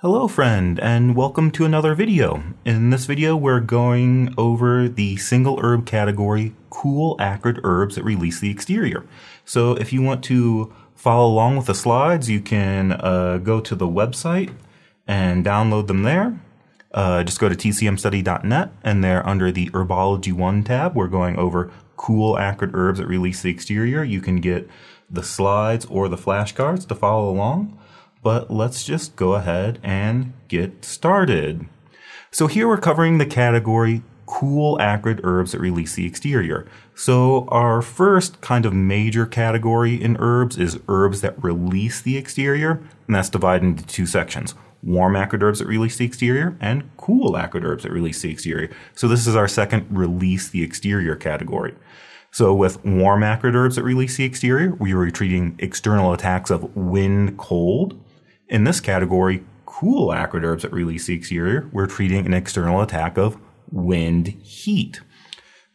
Hello friend and welcome to another video. In this video we're going over the single herb category cool acrid herbs that release the exterior. So if you want to follow along with the slides you can uh, go to the website and download them there. Uh, just go to tcmstudy.net and there under the Herbology 1 tab we're going over cool acrid herbs that release the exterior. You can get the slides or the flashcards to follow along but let's just go ahead and get started. So here we're covering the category cool acrid herbs that release the exterior. So our first kind of major category in herbs is herbs that release the exterior, and that's divided into two sections. Warm acrid herbs that release the exterior and cool acrid herbs that release the exterior. So this is our second release the exterior category. So with warm acrid herbs that release the exterior, we are treating external attacks of wind, cold, in this category, cool acrid herbs that release the exterior, we're treating an external attack of wind heat.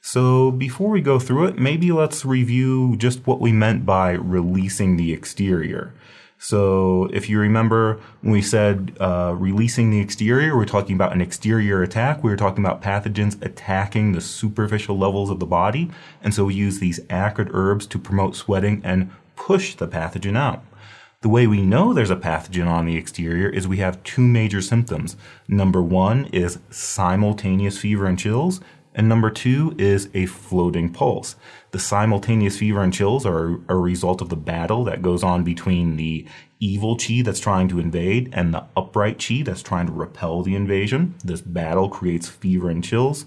So before we go through it, maybe let's review just what we meant by releasing the exterior. So if you remember when we said uh, releasing the exterior, we're talking about an exterior attack. We were talking about pathogens attacking the superficial levels of the body. And so we use these acrid herbs to promote sweating and push the pathogen out. The way we know there's a pathogen on the exterior is we have two major symptoms. Number one is simultaneous fever and chills, and number two is a floating pulse. The simultaneous fever and chills are a result of the battle that goes on between the evil chi that's trying to invade and the upright chi that's trying to repel the invasion. This battle creates fever and chills.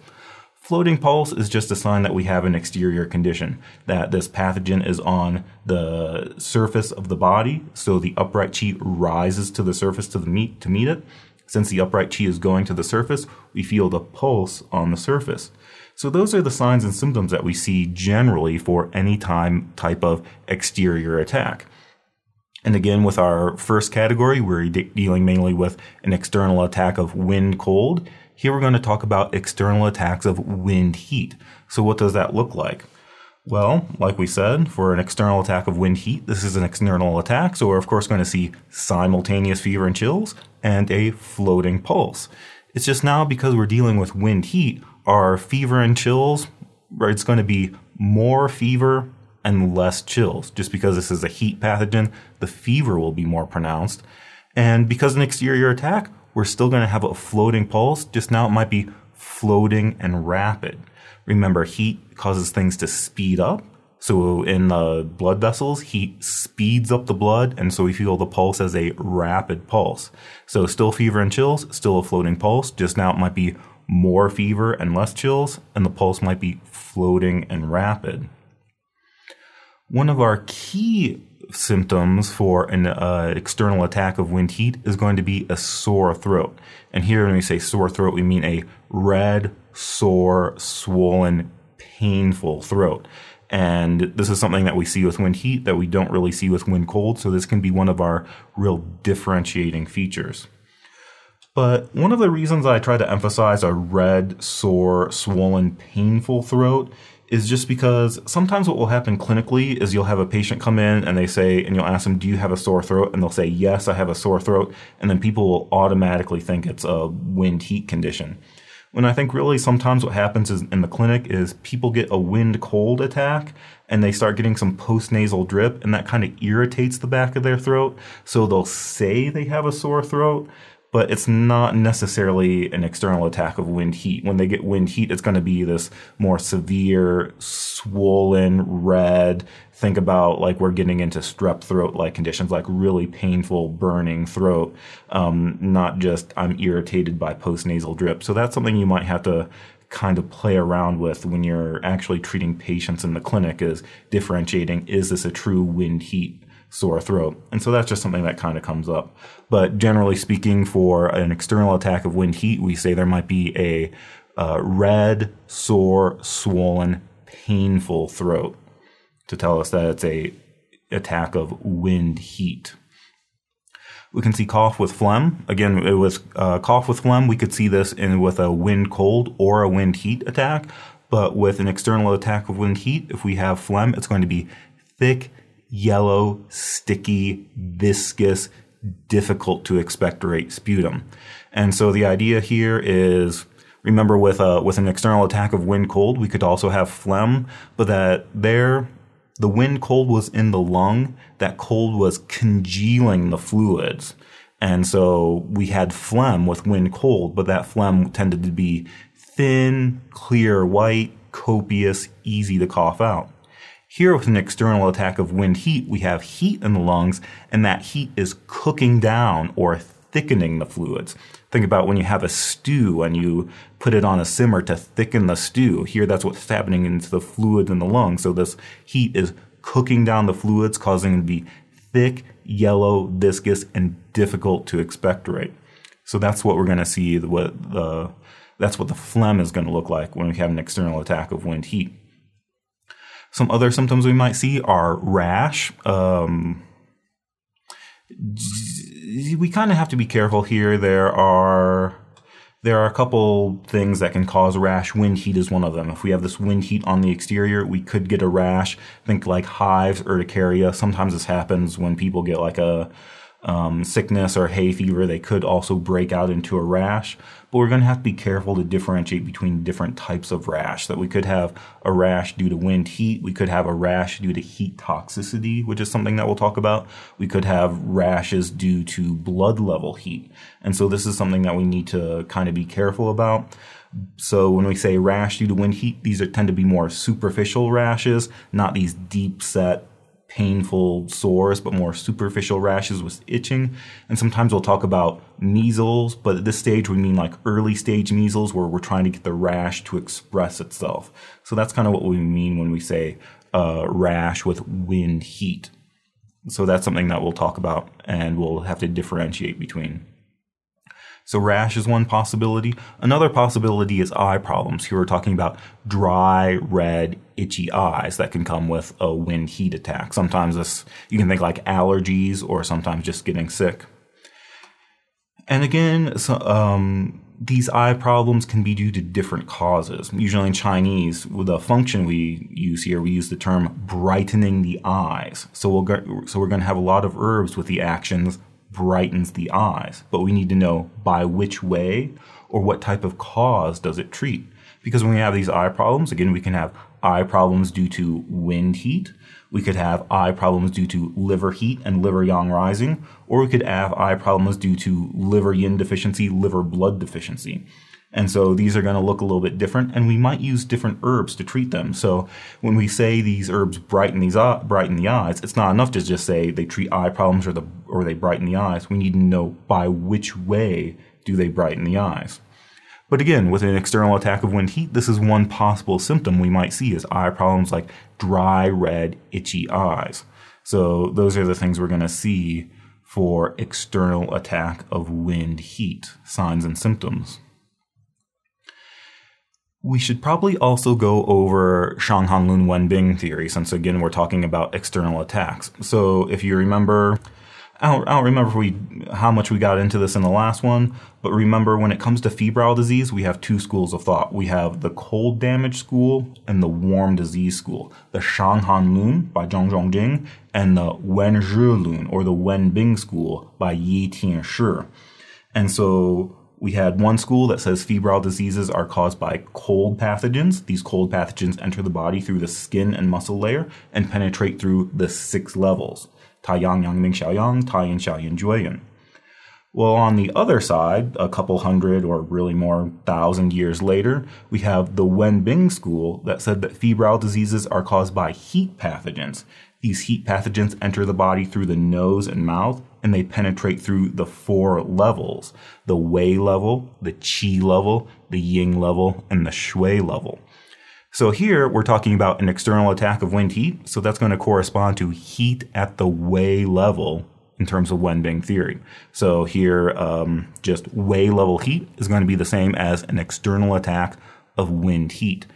Floating pulse is just a sign that we have an exterior condition, that this pathogen is on the surface of the body, so the upright chi rises to the surface to the meet to meet it. Since the upright chi is going to the surface, we feel the pulse on the surface. So those are the signs and symptoms that we see generally for any time type of exterior attack. And again, with our first category, we're de- dealing mainly with an external attack of wind cold. Here we're going to talk about external attacks of wind heat. So what does that look like? Well, like we said, for an external attack of wind heat, this is an external attack, so we're of course going to see simultaneous fever and chills and a floating pulse. It's just now because we're dealing with wind heat, our fever and chills, it's going to be more fever and less chills. Just because this is a heat pathogen, the fever will be more pronounced. And because an exterior attack, we're still going to have a floating pulse, just now it might be floating and rapid. Remember, heat causes things to speed up. So in the blood vessels, heat speeds up the blood, and so we feel the pulse as a rapid pulse. So still fever and chills, still a floating pulse, just now it might be more fever and less chills, and the pulse might be floating and rapid. One of our key symptoms for an uh, external attack of wind heat is going to be a sore throat. And here, when we say sore throat, we mean a red, sore, swollen, painful throat. And this is something that we see with wind heat that we don't really see with wind cold. So this can be one of our real differentiating features. But one of the reasons I try to emphasize a red, sore, swollen, painful throat is just because sometimes what will happen clinically is you'll have a patient come in and they say, and you'll ask them, Do you have a sore throat? And they'll say, Yes, I have a sore throat. And then people will automatically think it's a wind heat condition. When I think really sometimes what happens is in the clinic is people get a wind cold attack and they start getting some postnasal drip and that kind of irritates the back of their throat. So they'll say they have a sore throat, but it's not necessarily an external attack of wind heat. When they get wind heat, it's going to be this more severe, swollen, red. Think about like we're getting into strep throat like conditions, like really painful, burning throat, um, not just I'm irritated by postnasal drip. So that's something you might have to kind of play around with when you're actually treating patients in the clinic is differentiating is this a true wind heat sore throat. And so that's just something that kind of comes up. But generally speaking, for an external attack of wind heat, we say there might be a uh, red, sore, swollen, painful throat to tell us that it's a attack of wind heat. We can see cough with phlegm. Again, with uh, cough with phlegm, we could see this in with a wind cold or a wind heat attack. But with an external attack of wind heat, if we have phlegm, it's going to be thick, yellow, sticky, viscous, difficult to expectorate sputum. And so the idea here is remember with a, with an external attack of wind cold, we could also have phlegm, but that there the wind cold was in the lung, that cold was congealing the fluids. And so we had phlegm with wind cold, but that phlegm tended to be thin, clear, white, copious, easy to cough out. Here with an external attack of wind heat, we have heat in the lungs and that heat is cooking down or thickening the fluids. Think about when you have a stew and you put it on a simmer to thicken the stew. Here that's what's happening into the fluids in the lungs. So this heat is cooking down the fluids, causing them to be thick, yellow, viscous, and difficult to expectorate. So that's what we're going to see. What the that's what the phlegm is going to look like when we have an external attack of wind heat. Some other symptoms we might see are rash. Um, we kind of have to be careful here. There are there are a couple things that can cause rash. Wind heat is one of them. If we have this wind heat on the exterior, we could get a rash. Think like hives, urticaria. Sometimes this happens when people get like a um, sickness or hay fever, they could also break out into a rash. But we're going to have to be careful to differentiate between different types of rash. That we could have a rash due to wind heat. We could have a rash due to heat toxicity, which is something that we'll talk about. We could have rashes due to blood level heat. And so this is something that we need to kind of be careful about. So when we say rash due to wind heat, these are, tend to be more superficial rashes, not these deep set painful sores, but more superficial rashes with itching. And sometimes we'll talk about measles, but at this stage we mean like early stage measles where we're trying to get the rash to express itself. So that's kind of what we mean when we say uh, rash with wind heat. So that's something that we'll talk about and we'll have to differentiate between. So rash is one possibility. Another possibility is eye problems. Here we're talking about dry, red, itchy eyes that can come with a wind heat attack. Sometimes this, you can think like allergies or sometimes just getting sick. And again, so, um, these eye problems can be due to different causes. Usually in Chinese, with the function we use here, we use the term brightening the eyes. So we'll go, so we're going to have a lot of herbs with the actions brightens the eyes, but we need to know by which way or what type of cause does it treat. Because when we have these eye problems, again, we can have eye problems due to wind heat. We could have eye problems due to liver heat and liver yang rising, or we could have eye problems due to liver yin deficiency, liver blood deficiency. And so these are going to look a little bit different, and we might use different herbs to treat them. So when we say these herbs brighten these uh, brighten the eyes, it's not enough to just say they treat eye problems or the or they brighten the eyes. We need to know by which way do they brighten the eyes. But again, with an external attack of wind heat, this is one possible symptom we might see is eye problems like dry, red, itchy eyes. So those are the things we're going to see for external attack of wind heat signs and symptoms. We should probably also go over Shanghan Lun Wenbing theory, since again we're talking about external attacks. So if you remember, I don't, I don't remember we how much we got into this in the last one, but remember when it comes to febrile disease, we have two schools of thought. We have the cold damage school and the warm disease school. The Shanghan Lun by Zhang Zhongjing and the Wenre Lun or the Wenbing school by Ye Tianshi. And so we had one school that says febrile diseases are caused by cold pathogens. These cold pathogens enter the body through the skin and muscle layer and penetrate through the six levels. Tai Yang Yang Ming Shao Yang, Tai Yin Shao Yin Yin. Well, on the other side, a couple hundred or really more thousand years later, we have the Wenbing school that said that febrile diseases are caused by heat pathogens. These heat pathogens enter the body through the nose and mouth and they penetrate through the four levels the Wei level, the Qi level, the Ying level, and the Xue level. So here we're talking about an external attack of wind heat. So that's going to correspond to heat at the Wei level in terms of Wenbing theory. So here, um, just Wei level heat is going to be the same as an external attack of wind heat.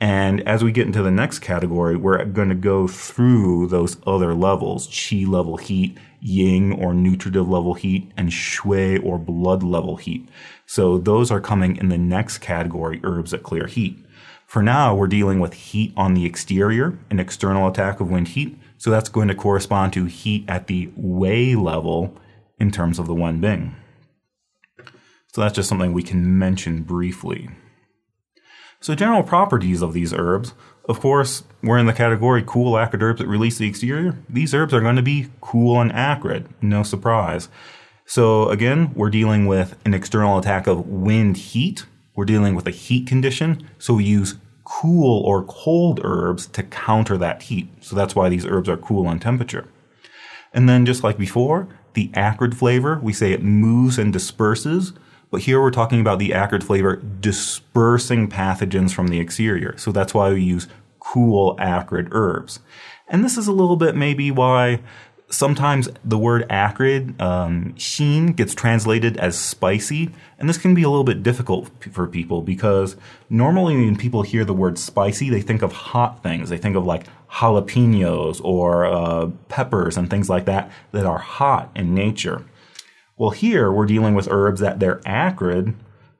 And as we get into the next category, we're going to go through those other levels, qi level heat, ying or nutritive level heat, and xue or blood level heat. So those are coming in the next category, herbs that clear heat. For now, we're dealing with heat on the exterior, an external attack of wind heat. So that's going to correspond to heat at the Wei level in terms of the Wenbing. So that's just something we can mention briefly. So general properties of these herbs, of course, we're in the category cool acrid herbs that release the exterior. These herbs are going to be cool and acrid, no surprise. So again, we're dealing with an external attack of wind heat. We're dealing with a heat condition, so we use cool or cold herbs to counter that heat. So that's why these herbs are cool in temperature. And then just like before, the acrid flavor, we say it moves and disperses. But here we're talking about the acrid flavor dispersing pathogens from the exterior. So that's why we use cool acrid herbs. And this is a little bit maybe why sometimes the word acrid, um, xin, gets translated as spicy. And this can be a little bit difficult for people because normally when people hear the word spicy, they think of hot things. They think of like jalapenos or uh, peppers and things like that that are hot in nature. Well, here we're dealing with herbs that they're acrid,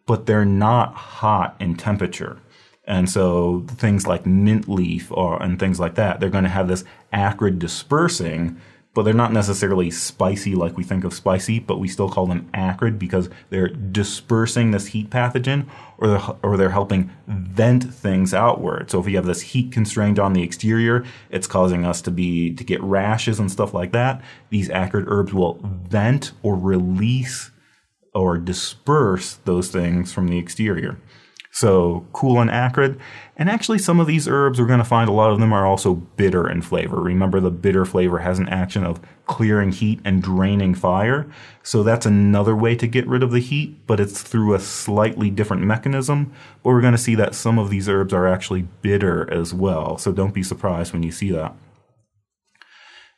but they're not hot in temperature. And so things like mint leaf or and things like that, they're going to have this acrid dispersing but they're not necessarily spicy like we think of spicy, but we still call them acrid because they're dispersing this heat pathogen or they're, or they're helping vent things outward. So if you have this heat constrained on the exterior, it's causing us to be to get rashes and stuff like that. These acrid herbs will vent or release or disperse those things from the exterior. So cool and acrid. And actually, some of these herbs, we're going to find a lot of them are also bitter in flavor. Remember, the bitter flavor has an action of clearing heat and draining fire. So that's another way to get rid of the heat, but it's through a slightly different mechanism. But we're going to see that some of these herbs are actually bitter as well. So don't be surprised when you see that.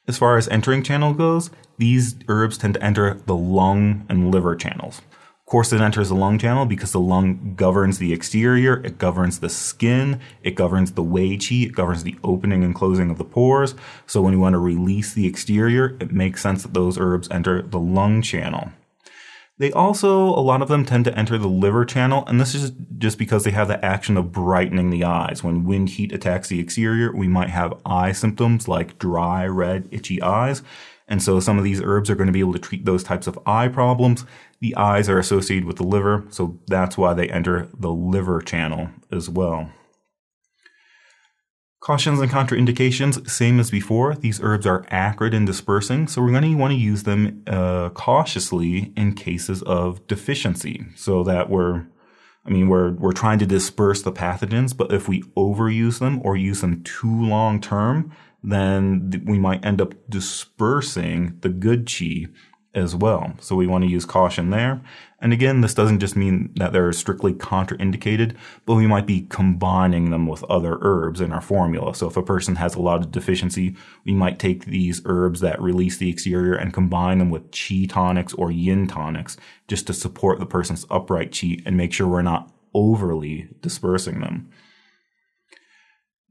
As far as entering channel goes, these herbs tend to enter the lung and liver channels course, it enters the lung channel because the lung governs the exterior, it governs the skin, it governs the wei qi, it governs the opening and closing of the pores. So when you want to release the exterior, it makes sense that those herbs enter the lung channel. They also, a lot of them tend to enter the liver channel, and this is just because they have the action of brightening the eyes. When wind heat attacks the exterior, we might have eye symptoms like dry, red, itchy eyes. And so some of these herbs are going to be able to treat those types of eye problems. The eyes are associated with the liver, so that's why they enter the liver channel as well. Cautions and contraindications, same as before. These herbs are acrid and dispersing, so we're going to want to use them uh, cautiously in cases of deficiency, so that we're, I mean, we're we're trying to disperse the pathogens, but if we overuse them or use them too long term, then we might end up dispersing the good chi as well. So we want to use caution there. And again, this doesn't just mean that they're strictly contraindicated, but we might be combining them with other herbs in our formula. So if a person has a lot of deficiency, we might take these herbs that release the exterior and combine them with qi tonics or yin tonics just to support the person's upright qi and make sure we're not overly dispersing them.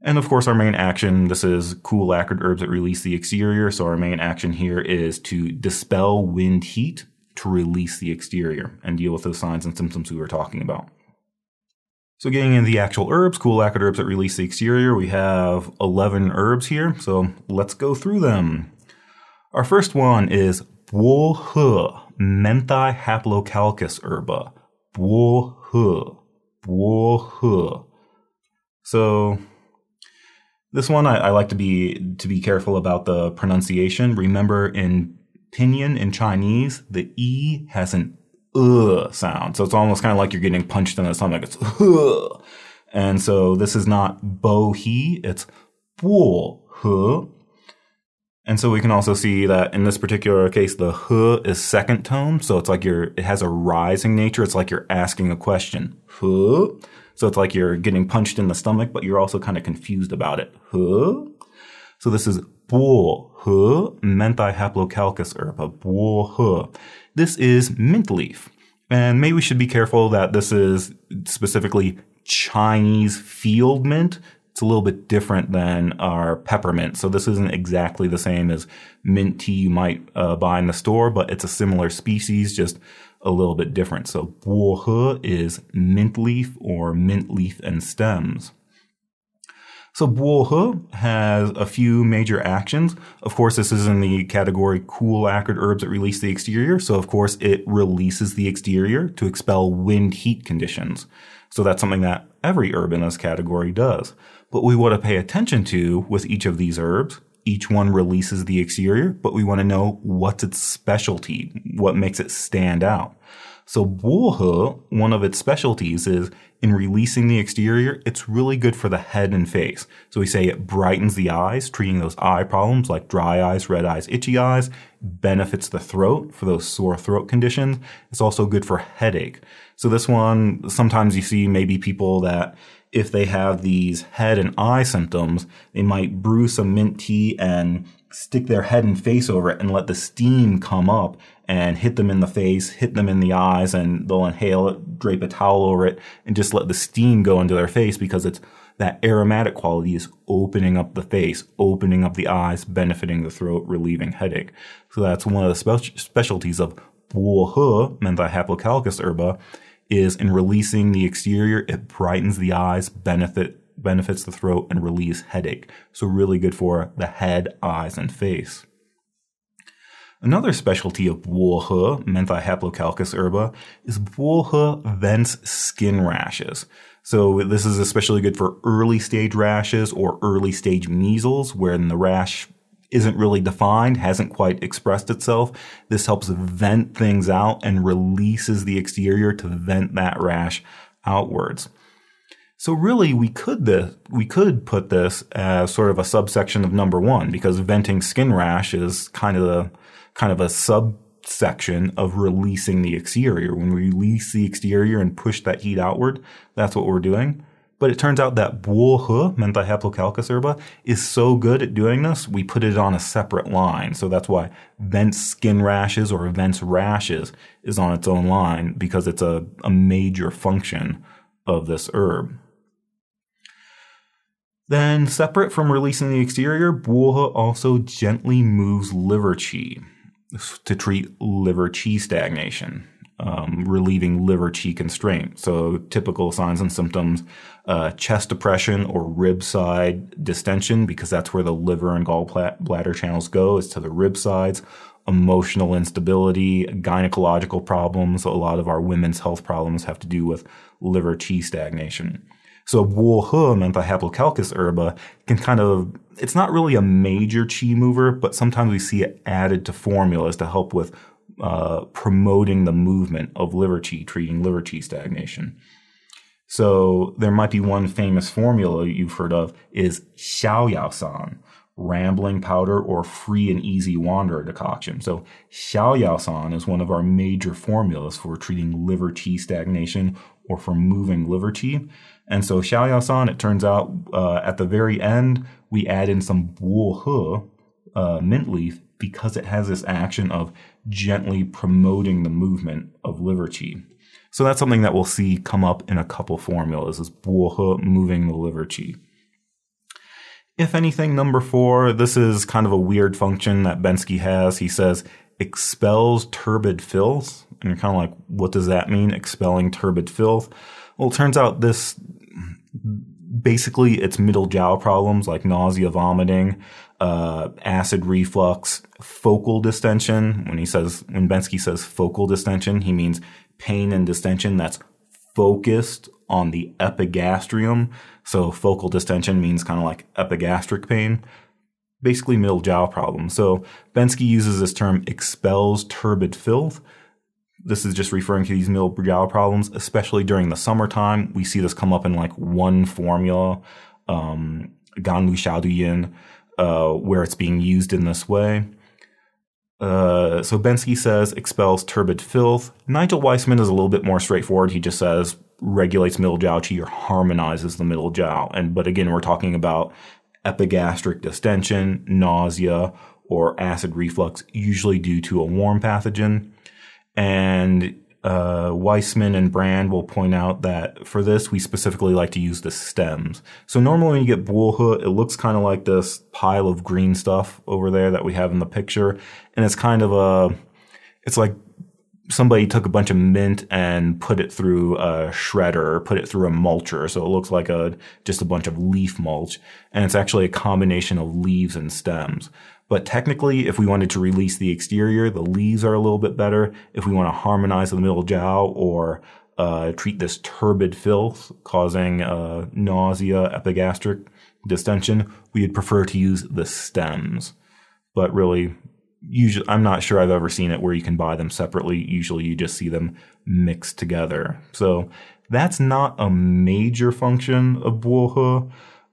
And of course, our main action, this is cool acrid herbs that release the exterior. So our main action here is to dispel wind heat to release the exterior and deal with those signs and symptoms we were talking about. So getting into the actual herbs, cool acrid herbs that release the exterior, we have 11 herbs here. So let's go through them. Our first one is Bo He, Menthae Haplocalycis herba. Bo He, Bo He. So this one I, I, like to be to be careful about the pronunciation. Remember in pinyin in Chinese, the e has an uh sound, so it's almost kind of like you're getting punched in the stomach. It's uh. and so this is not bo he, it's bo he. And so we can also see that in this particular case, the h is second tone, so it's like you're it has a rising nature. It's like you're asking a question. Huh? So it's like you're getting punched in the stomach, but you're also kind of confused about it. Huh? So this is bo huh, menthae haplocalycis herba, huh. This is mint leaf. And maybe we should be careful that this is specifically Chinese field mint. It's a little bit different than our peppermint. So this isn't exactly the same as mint tea you might uh, buy in the store, but it's a similar species, just a little bit different. So bohe is mint leaf or mint leaf and stems. So Bohe has a few major actions. Of course, this is in the category cool acrid herbs that release the exterior. So of course, it releases the exterior to expel wind heat conditions. So that's something that every herb in this category does. But we want to pay attention to with each of these herbs. Each one releases the exterior, but we want to know what's its specialty, what makes it stand out. So Bohe, one of its specialties is in releasing the exterior, it's really good for the head and face. So we say it brightens the eyes, treating those eye problems like dry eyes, red eyes, itchy eyes, benefits the throat for those sore throat conditions. It's also good for headache. So this one, sometimes you see maybe people that if they have these head and eye symptoms, they might brew some mint tea and stick their head and face over it and let the steam come up and hit them in the face, hit them in the eyes, and they'll inhale it, drape a towel over it, and just let the steam go into their face because it's that aromatic quality is opening up the face, opening up the eyes, benefiting the throat, relieving headache. So that's one of the spe- specialties of Bohe, Menthae herba, is in releasing the exterior, it brightens the eyes, benefit benefits the throat, and relieves headache. So really good for the head, eyes, and face. Another specialty of Bohe, Menthae herba, is Bohe vents skin rashes. So this is especially good for early stage rashes or early stage measles, when the rash isn't really defined, hasn't quite expressed itself. This helps vent things out and releases the exterior to vent that rash outwards. So really, we could this, we could put this as sort of a subsection of number one because venting skin rash is kind of a kind of a subsection of releasing the exterior. When we release the exterior and push that heat outward, that's what we're doing. But it turns out that Bohe, Menthae herba, is so good at doing this, we put it on a separate line. So that's why vent skin rashes or vents rashes is on its own line because it's a, a major function of this herb. Then, separate from releasing the exterior, Bohe also gently moves liver qi to treat liver qi stagnation, um, relieving liver qi constraint. So, typical signs and symptoms uh, chest depression or rib side distension, because that's where the liver and gallbladder channels go, is to the rib sides. Emotional instability, gynecological problems. A lot of our women's health problems have to do with liver qi stagnation. So the Haplocalycis herba can kind of, it's not really a major chi mover, but sometimes we see it added to formulas to help with uh, promoting the movement of liver qi, treating liver qi stagnation. So there might be one famous formula you've heard of is Xiao Yao San, rambling powder or free and easy wanderer decoction. So Xiao Yao San is one of our major formulas for treating liver qi stagnation or for moving liver qi. And so Xiaoyaosan, it turns out uh, at the very end, we add in some Bohe, uh, mint leaf, because it has this action of gently promoting the movement of liver qi. So that's something that we'll see come up in a couple formulas is Bohe moving the liver qi. If anything, number four, this is kind of a weird function that Bensky has. He says expels turbid filth. And you're kind of like, what does that mean? Expelling turbid filth. Well, it turns out this basically it's middle jiao problems like nausea, vomiting, uh, acid reflux, focal distension. When he says, when Bensky says focal distension, he means pain and distension that's focused on the epigastrium. So focal distension means kind of like epigastric pain. Basically middle jiao problems. So Bensky uses this term expels turbid filth this is just referring to these middle jiao problems, especially during the summertime. We see this come up in like one formula, um, Ganlu Xiaoduyin, uh, where it's being used in this way. Uh, so Bensky says expels turbid filth. Nigel Wiseman is a little bit more straightforward. He just says regulates middle jiao qi or harmonizes the middle jiao. And but again, we're talking about epigastric distension, nausea, or acid reflux, usually due to a warm pathogen. And uh, Wiseman and Brand will point out that for this, we specifically like to use the stems. So normally when you get Bohe, it looks kind of like this pile of green stuff over there that we have in the picture. And it's kind of a, it's like somebody took a bunch of mint and put it through a shredder, put it through a mulcher, so it looks like a just a bunch of leaf mulch, and it's actually a combination of leaves and stems. But technically, if we wanted to release the exterior, the leaves are a little bit better. If we want to harmonize the middle jiao or uh, treat this turbid filth causing uh, nausea, epigastric distension, we would prefer to use the stems. But really, usually I'm not sure I've ever seen it where you can buy them separately. Usually you just see them mixed together. So that's not a major function of Bohe.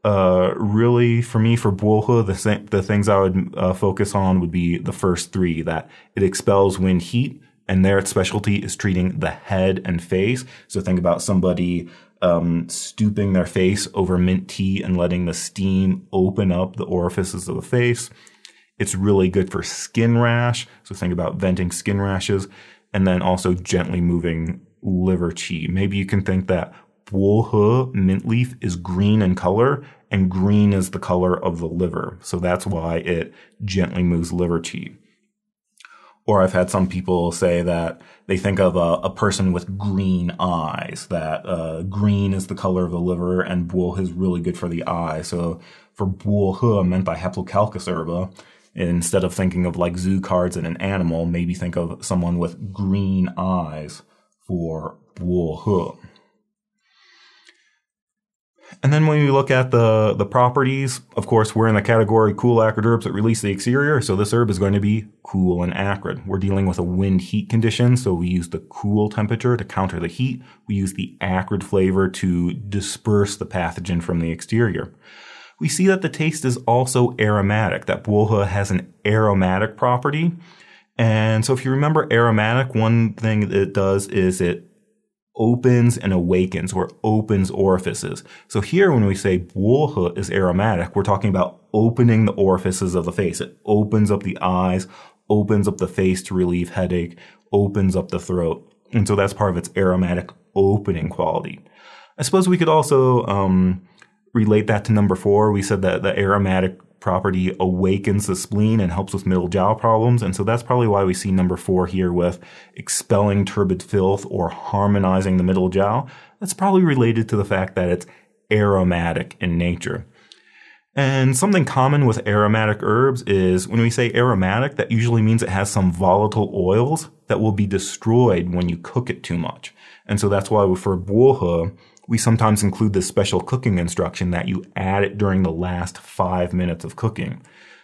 Uh, really, for me, for Bohe, the, the things I would uh, focus on would be the first three, that it expels wind heat, and their specialty is treating the head and face. So think about somebody um, stooping their face over mint tea and letting the steam open up the orifices of the face. It's really good for skin rash. So think about venting skin rashes and then also gently moving liver qi. Maybe you can think that Bohe mint leaf is green in color and green is the color of the liver. So that's why it gently moves liver qi. Or I've had some people say that they think of a, a person with green eyes, that uh, green is the color of the liver and Bohe is really good for the eye. So for Bohe, meant by Haplocalycis herba, instead of thinking of like zoo cards and an animal, maybe think of someone with green eyes for Bohe. And then when we look at the, the properties, of course, we're in the category cool acrid herbs that release the exterior. So this herb is going to be cool and acrid. We're dealing with a wind heat condition. So we use the cool temperature to counter the heat. We use the acrid flavor to disperse the pathogen from the exterior. We see that the taste is also aromatic, that Bohe has an aromatic property. And so if you remember aromatic, one thing it does is it opens and awakens or opens orifices. So here when we say Bohe is aromatic, we're talking about opening the orifices of the face. It opens up the eyes, opens up the face to relieve headache, opens up the throat. And so that's part of its aromatic opening quality. I suppose we could also um, relate that to number four. We said that the aromatic property awakens the spleen and helps with middle jiao problems. And so that's probably why we see number four here with expelling turbid filth or harmonizing the middle jiao. That's probably related to the fact that it's aromatic in nature. And something common with aromatic herbs is when we say aromatic, that usually means it has some volatile oils that will be destroyed when you cook it too much. And so that's why for Bohe, we sometimes include this special cooking instruction that you add it during the last five minutes of cooking.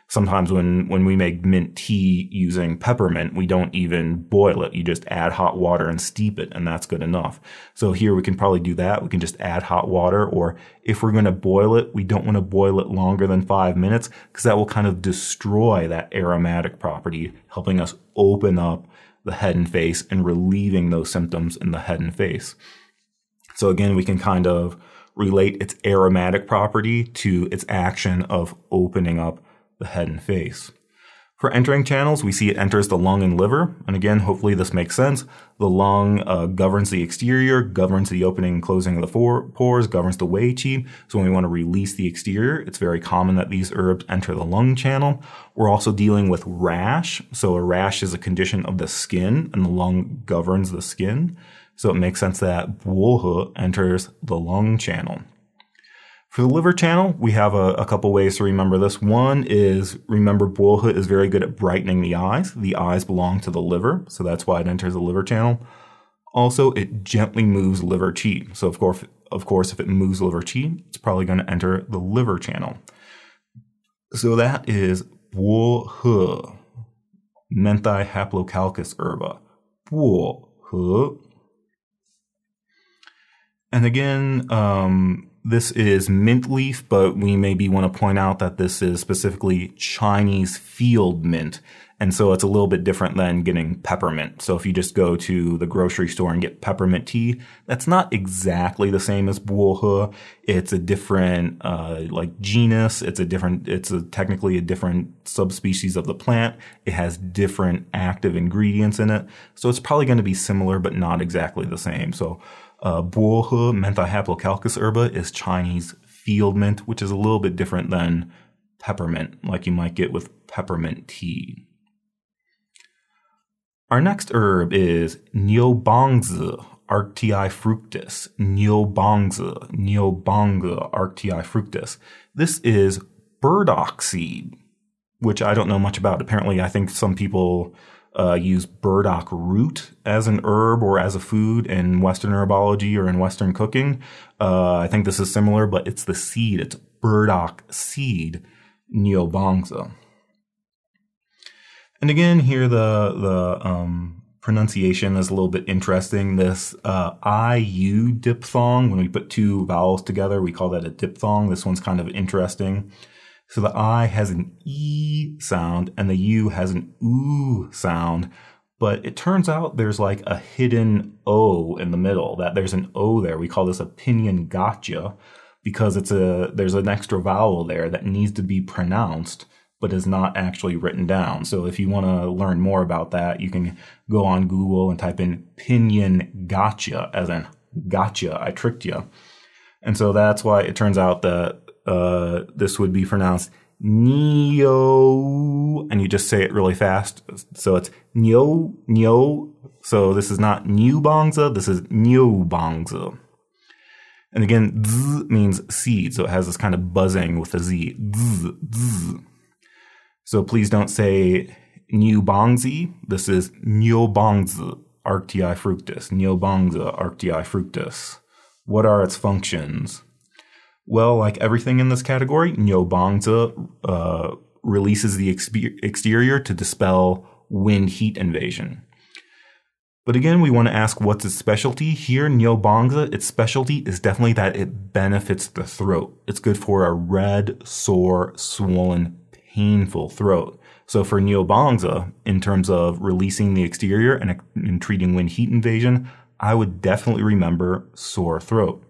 Sometimes when, when we make mint tea using peppermint, we don't even boil it. You just add hot water and steep it, and that's good enough. So here we can probably do that. We can just add hot water, or if we're going to boil it, we don't want to boil it longer than five minutes because that will kind of destroy that aromatic property, helping us open up the head and face and relieving those symptoms in the head and face. So again, we can kind of relate its aromatic property to its action of opening up the head and face. For entering channels, we see it enters the lung and liver. And again, hopefully this makes sense. The lung uh, governs the exterior, governs the opening and closing of the pores, governs the wei qi. So when we want to release the exterior, it's very common that these herbs enter the lung channel. We're also dealing with rash. So a rash is a condition of the skin and the lung governs the skin. So it makes sense that Bohe enters the lung channel. For the liver channel, we have a, a, couple ways to remember this. One is remember Bohe is very good at brightening the eyes. The eyes belong to the liver, so that's why it enters the liver channel. Also, it gently moves liver qi. So of course, of course, if it moves liver qi, it's probably going to enter the liver channel. So that is Bohe, Menthae haplocalycis herba. Bohe. And again, um, this is mint leaf, but we maybe want to point out that this is specifically Chinese field mint. And so it's a little bit different than getting peppermint. So if you just go to the grocery store and get peppermint tea, that's not exactly the same as bohe. It's a different, uh, like genus. It's a different, it's a, technically a different subspecies of the plant. It has different active ingredients in it. So it's probably going to be similar, but not exactly the same. So uh, Bohe Mentha haplocalycis herba is Chinese field mint, which is a little bit different than peppermint, like you might get with peppermint tea. Our next herb is Niubangzi arctii fructus. Niubangzi, Niubangzi arctii fructus. This is burdock seed, which I don't know much about. Apparently, I think some people uh, use burdock root as an herb or as a food in Western herbology or in Western cooking. Uh, I think this is similar, but it's the seed. It's burdock seed, Niubangzi. And again, here the the um, pronunciation is a little bit interesting. This uh, IU diphthong, when we put two vowels together, we call that a diphthong. This one's kind of interesting. So the I has an E sound and the U has an OO sound. But it turns out there's like a hidden O in the middle, that there's an O there. We call this a pinyin gotcha because it's a, there's an extra vowel there that needs to be pronounced but is not actually written down. So if you want to learn more about that, you can go on Google and type in pinyin gotcha, as in gotcha, I tricked you. And so that's why it turns out that uh, this would be pronounced neo, and you just say it really fast. So it's neo, neo. So this is not new bongza, this is new bongza. And again, z means seed, so it has this kind of buzzing with a z. Z, z. So please don't say New Bongzi. This is Niubangzi arctii fructus. Niubangzi arctii fructus. What are its functions? Well, like everything in this category, Niubangzi uh, releases the exterior to dispel wind heat invasion. But again, we want to ask what's its specialty. Here, Niubangzi, its specialty is definitely that it benefits the throat. It's good for a red, sore, swollen painful throat. So for Niubangzi, in terms of releasing the exterior and, and treating wind heat invasion, I would definitely remember sore throat.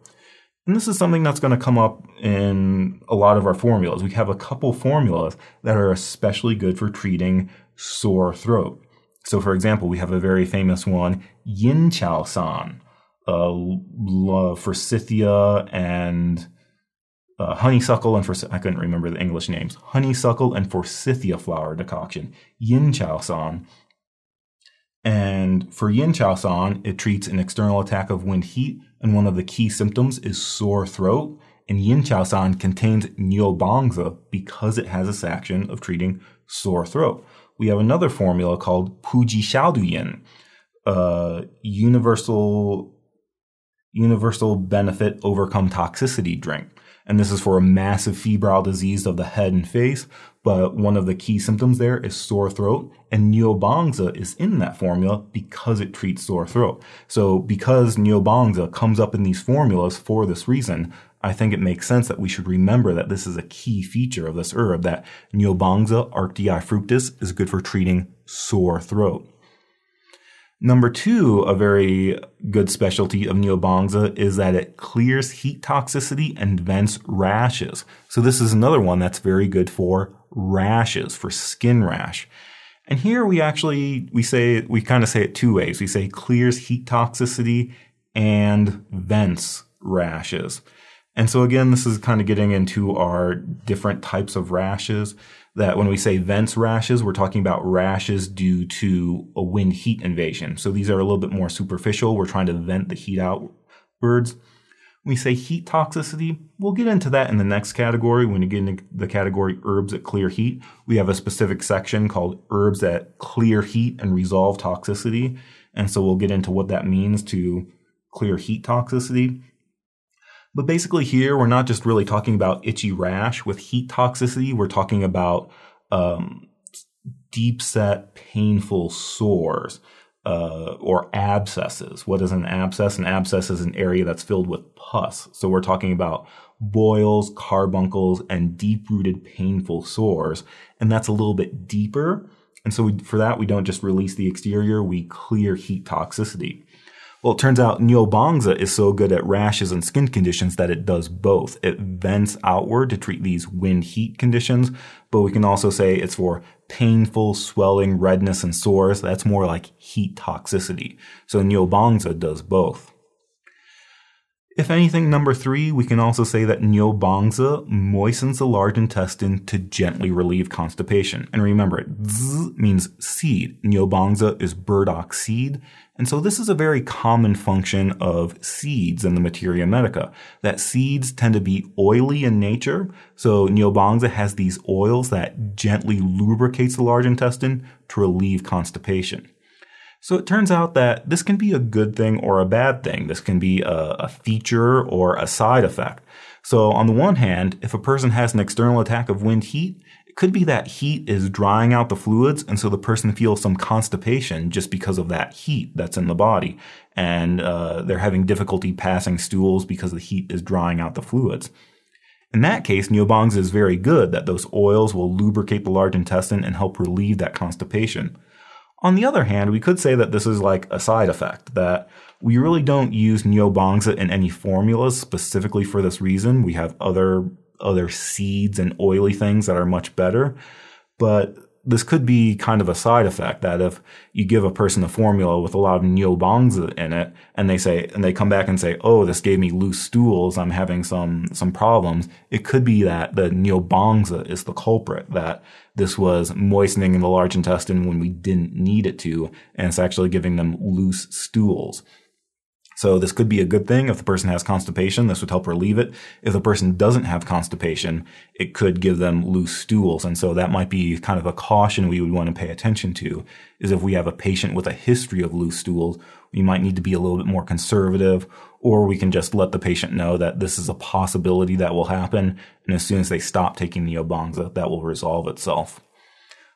And this is something that's going to come up in a lot of our formulas. We have a couple formulas that are especially good for treating sore throat. So, for example, we have a very famous one, Yin Qiao San, uh, Forsythia and uh, honeysuckle and for I couldn't remember the English names. Honeysuckle and forsythia flower decoction, yin qiao san. And for yin qiao san, it treats an external attack of wind heat, and one of the key symptoms is sore throat. And yin qiao san contains niubangzi because it has this action of treating sore throat. We have another formula called puji xiaodu yin, uh, universal universal benefit overcome toxicity drink. And this is for a massive febrile disease of the head and face. But one of the key symptoms there is sore throat. And Niubangzi is in that formula because it treats sore throat. So because Niubangzi comes up in these formulas for this reason, I think it makes sense that we should remember that this is a key feature of this herb, that Niubangzi arctii fructus is good for treating sore throat. Number two, a very good specialty of Niubangzi is that it clears heat toxicity and vents rashes. So this is another one that's very good for rashes, for skin rash. And here we actually, we say, we kind of say it two ways. We say clears heat toxicity and vents rashes. And so again, this is kind of getting into our different types of rashes that when we say vents rashes, we're talking about rashes due to a wind heat invasion. So these are a little bit more superficial. We're trying to vent the heat outwards. When we say heat toxicity, we'll get into that in the next category. When you get into the category herbs that clear heat, we have a specific section called herbs that clear heat and resolve toxicity. And so we'll get into what that means to clear heat toxicity. But basically, here we're not just really talking about itchy rash with heat toxicity. We're talking about um, deep set, painful sores uh, or abscesses. What is an abscess? An abscess is an area that's filled with pus. So we're talking about boils, carbuncles, and deep rooted, painful sores. And that's a little bit deeper. And so we, for that, we don't just release the exterior, we clear heat toxicity. Well, it turns out Niubangzi is so good at rashes and skin conditions that it does both. It vents outward to treat these wind heat conditions, but we can also say it's for painful swelling, redness, and sores. That's more like heat toxicity. So Niubangzi does both. If anything, number three, we can also say that Niubangzi moistens the large intestine to gently relieve constipation. And remember, z means seed. Niubangzi is burdock seed. And so this is a very common function of seeds in the materia medica, that seeds tend to be oily in nature. So Niubangzi has these oils that gently lubricates the large intestine to relieve constipation. So it turns out that this can be a good thing or a bad thing. This can be a, a, feature or a side effect. So on the one hand, if a person has an external attack of wind heat, it could be that heat is drying out the fluids, and so the person feels some constipation just because of that heat that's in the body, and uh, they're having difficulty passing stools because the heat is drying out the fluids. In that case, Niubangzi is very good that those oils will lubricate the large intestine and help relieve that constipation. On the other hand, we could say that this is like a side effect, that we really don't use Niubangzi in any formulas specifically for this reason. We have other other seeds and oily things that are much better. But this could be kind of a side effect that if you give a person a formula with a lot of Niubangzi in it and they say, and they come back and say, oh, this gave me loose stools, I'm having some, some problems. It could be that the Niubangzi is the culprit, that this was moistening in the large intestine when we didn't need it to, and it's actually giving them loose stools. So this could be a good thing if the person has constipation. This would help relieve it. If the person doesn't have constipation, it could give them loose stools. And so that might be kind of a caution we would want to pay attention to is if we have a patient with a history of loose stools, we might need to be a little bit more conservative or we can just let the patient know that this is a possibility that will happen. And as soon as they stop taking Niubangzi, that will resolve itself.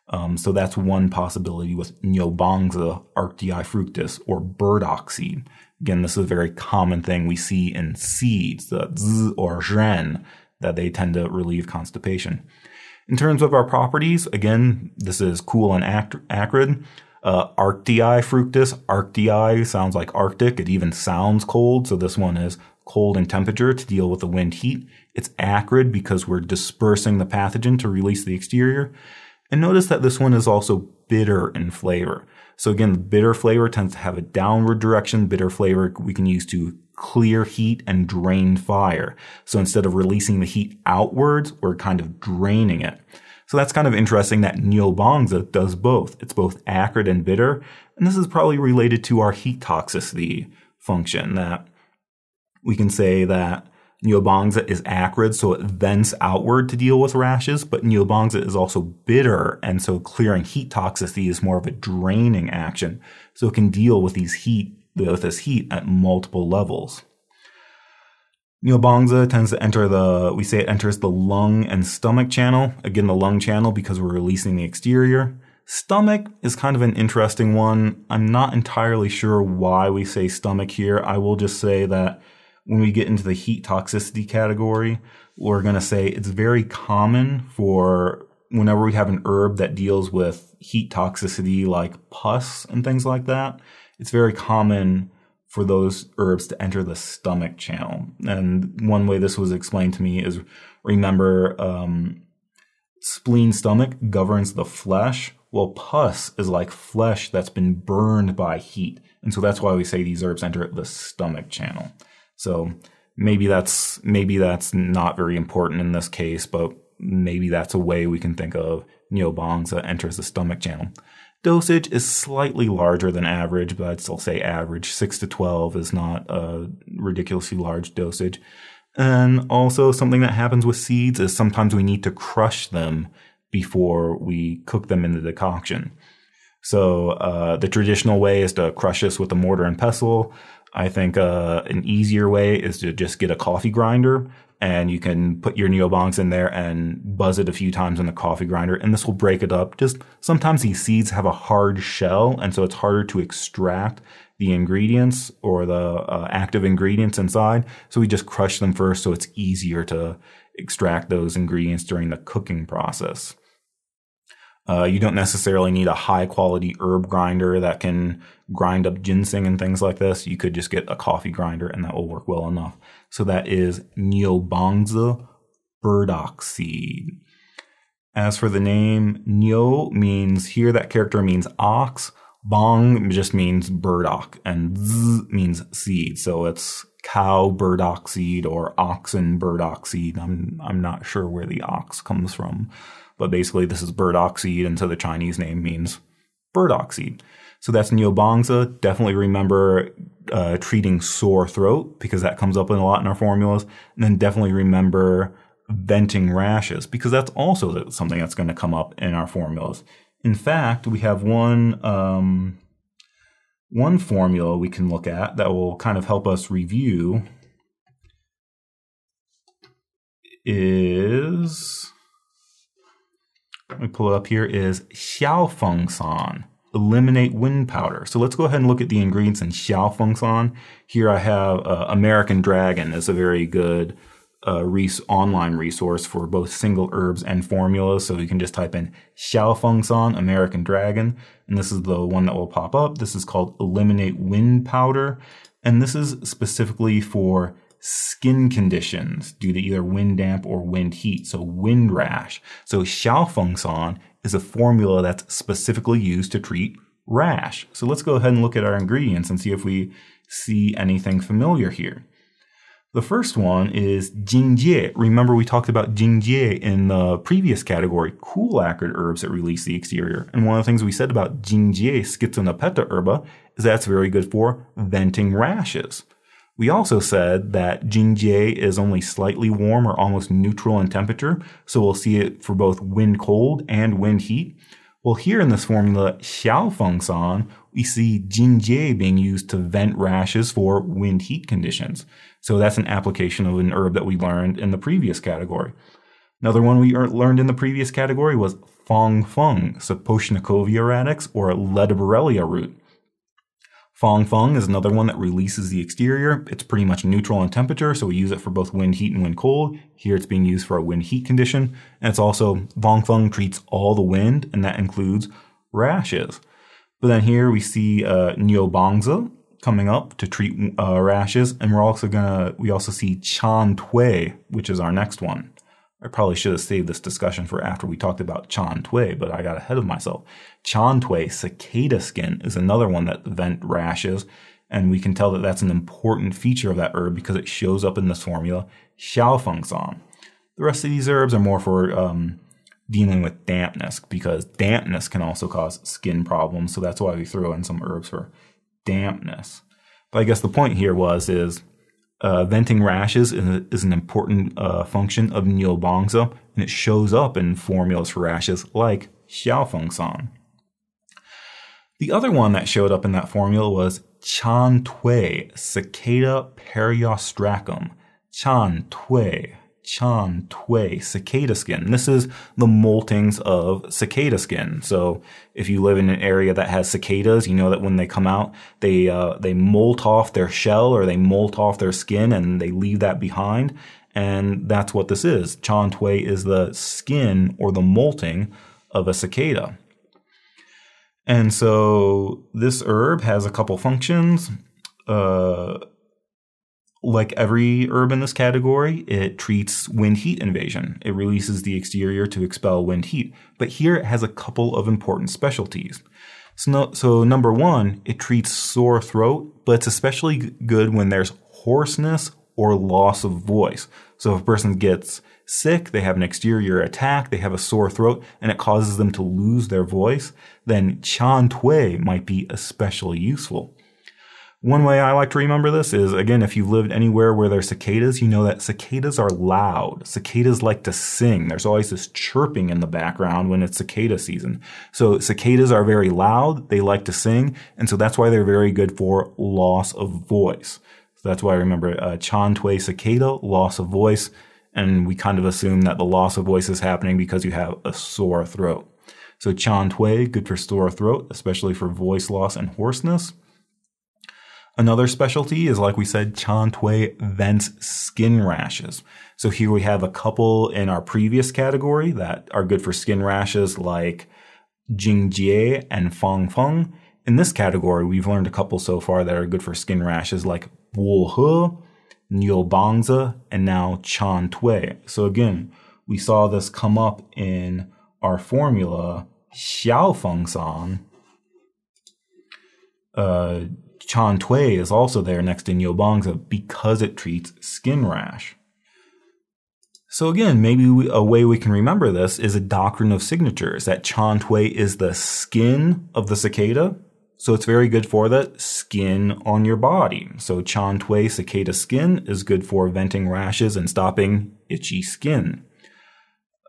Um, so that's one possibility with Niubangzi arctii fructus or burdock seed. Again, this is a very common thing we see in seeds, the z or zhen, that they tend to relieve constipation. In terms of our properties, again, this is cool and acrid. Uh, Arctii fructus, Arctii sounds like Arctic. It even sounds cold. So this one is cold in temperature to deal with the wind heat. It's acrid because we're dispersing the pathogen to release the exterior. And notice that this one is also bitter in flavor. So again, bitter flavor tends to have a downward direction. Bitter flavor we can use to clear heat and drain fire. So instead of releasing the heat outwards, we're kind of draining it. So that's kind of interesting that Niubangzi does both. It's both acrid and bitter. And this is probably related to our heat toxicity function that we can say that Niubangzi is acrid, so it vents outward to deal with rashes, but Niubangzi is also bitter, and so clearing heat toxicity is more of a draining action. So it can deal with these heat, with this heat at multiple levels. Niubangzi tends to enter the, we say it enters the lung and stomach channel. Again, the lung channel because we're releasing the exterior. Stomach is kind of an interesting one. I'm not entirely sure why we say stomach here. I will just say that when we get into the heat toxicity category, we're going to say it's very common for whenever we have an herb that deals with heat toxicity like pus and things like that, it's very common for those herbs to enter the stomach channel. And one way this was explained to me is remember, um, spleen stomach governs the flesh. Well, pus is like flesh that's been burned by heat. And so that's why we say these herbs enter the stomach channel. So maybe that's maybe that's not very important in this case, but maybe that's a way we can think of Niubangzi that enters the stomach channel. Dosage is slightly larger than average, but I'd still say average. 6 to 12 is not a ridiculously large dosage. And also, something that happens with seeds is sometimes we need to crush them before we cook them in the decoction. So, uh, the traditional way is to crush this with a mortar and pestle. I think uh, an easier way is to just get a coffee grinder and you can put your Niubangzi in there and buzz it a few times in the coffee grinder and this will break it up. Just sometimes these seeds have a hard shell and so it's harder to extract the ingredients or the uh, active ingredients inside. So we just crush them first so it's easier to extract those ingredients during the cooking process. Uh, you don't necessarily need a high quality herb grinder that can grind up ginseng and things like this. You could just get a coffee grinder and that will work well enough. So that is Niubangzi burdock seed. As for the name, Nio means here that character means ox. Bong just means burdock and Z means seed. So it's cow burdock seed or oxen burdock seed. I'm I'm not sure where the ox comes from, but basically this is burdock seed, and so the Chinese name means burdock seed. So that's Niubangzi. Definitely remember uh, treating sore throat because that comes up in a lot in our formulas, and then definitely remember venting rashes because that's also something that's going to come up in our formulas. In fact, we have one um, one formula we can look at that will kind of help us review is let me pull it up here is Xiaofengsan eliminate wind powder. So let's go ahead and look at the ingredients in Xiaofengsan. Here I have uh, American Dragon is a very good uh, online resource for both single herbs and formulas. So you can just type in Xiaofengsan American Dragon, and this is the one that will pop up. This is called Eliminate Wind Powder, and this is specifically for skin conditions due to either wind damp or wind heat, so wind rash. So Xiaofengsan is a formula that's specifically used to treat rash. So let's go ahead and look at our ingredients and see if we see anything familiar here. The first one is jingjie. Remember we talked about jingjie in the previous category, cool acrid herbs that release the exterior. And one of the things we said about jingjie schizonepeta herba is that's very good for venting rashes. We also said that Jingjie is only slightly warm or almost neutral in temperature, so we'll see it for both wind cold and wind heat. Well, here in this formula, Xiaofengsan, we see Jingjie being used to vent rashes for wind heat conditions. So that's an application of an herb that we learned in the previous category. Another one we learned in the previous category was Fang Feng, Saposhnikoviae radix, or Ledebouriella root. Fang Feng is another one that releases the exterior. It's pretty much neutral in temperature, so we use it for both wind heat and wind cold. Here it's being used for a wind heat condition. And it's also, Fang Feng treats all the wind, and that includes rashes. But then here we see uh, Niubangzi coming up to treat uh, rashes, and we're also gonna, we also see Chan Tui, which is our next one. I probably should have saved this discussion for after we talked about Chan Tui, but I got ahead of myself. Chan Tui, cicada skin, is another one that vent rashes, and we can tell that that's an important feature of that herb because it shows up in this formula, Xiaofengsan. The rest of these herbs are more for um, dealing with dampness because dampness can also cause skin problems, so that's why we throw in some herbs for dampness. But I guess the point here was is uh, venting rashes is, is an important uh, function of Niubangzi, and it shows up in formulas for rashes like Xiaofengsan. The other one that showed up in that formula was Chan Tui, Cicada periostracum. Chan Tui, Chan Tui, cicada skin. This is the moltings of cicada skin. So if you live in an area that has cicadas, you know that when they come out, they uh, they molt off their shell or they molt off their skin and they leave that behind. And that's what this is. Chan Tui is the skin or the molting of a cicada. And so this herb has a couple functions. Uh, like every herb in this category, it treats wind heat invasion. It releases the exterior to expel wind heat. But here it has a couple of important specialties. So, no, so number one, it treats sore throat, but it's especially good when there's hoarseness or loss of voice. So if a person gets sick, they have an exterior attack, they have a sore throat, and it causes them to lose their voice, then Chan Tui might be especially useful. One way I like to remember this is again, if you've lived anywhere where there's cicadas, you know that cicadas are loud. Cicadas like to sing. There's always this chirping in the background when it's cicada season. So cicadas are very loud. They like to sing. And so that's why they're very good for loss of voice. So that's why I remember uh, cicada, loss of voice. And we kind of assume that the loss of voice is happening because you have a sore throat. So Chan Tui, good for sore throat, especially for voice loss and hoarseness. Another specialty is, like we said, Chan Tui vents skin rashes. So here we have a couple in our previous category that are good for skin rashes like Jingjie and Fang Feng. In this category, we've learned a couple so far that are good for skin rashes like Bo He, Niubangzi, and now Chan Tui. So again, we saw this come up in our formula Xiaofengsan, uh, Chan Tui is also there next to Niubangzi because it treats skin rash. So again, maybe a way we can remember this is a doctrine of signatures that Chan Tui is the skin of the cicada. So it's very good for the skin on your body. So Chan Tui cicada skin is good for venting rashes and stopping itchy skin.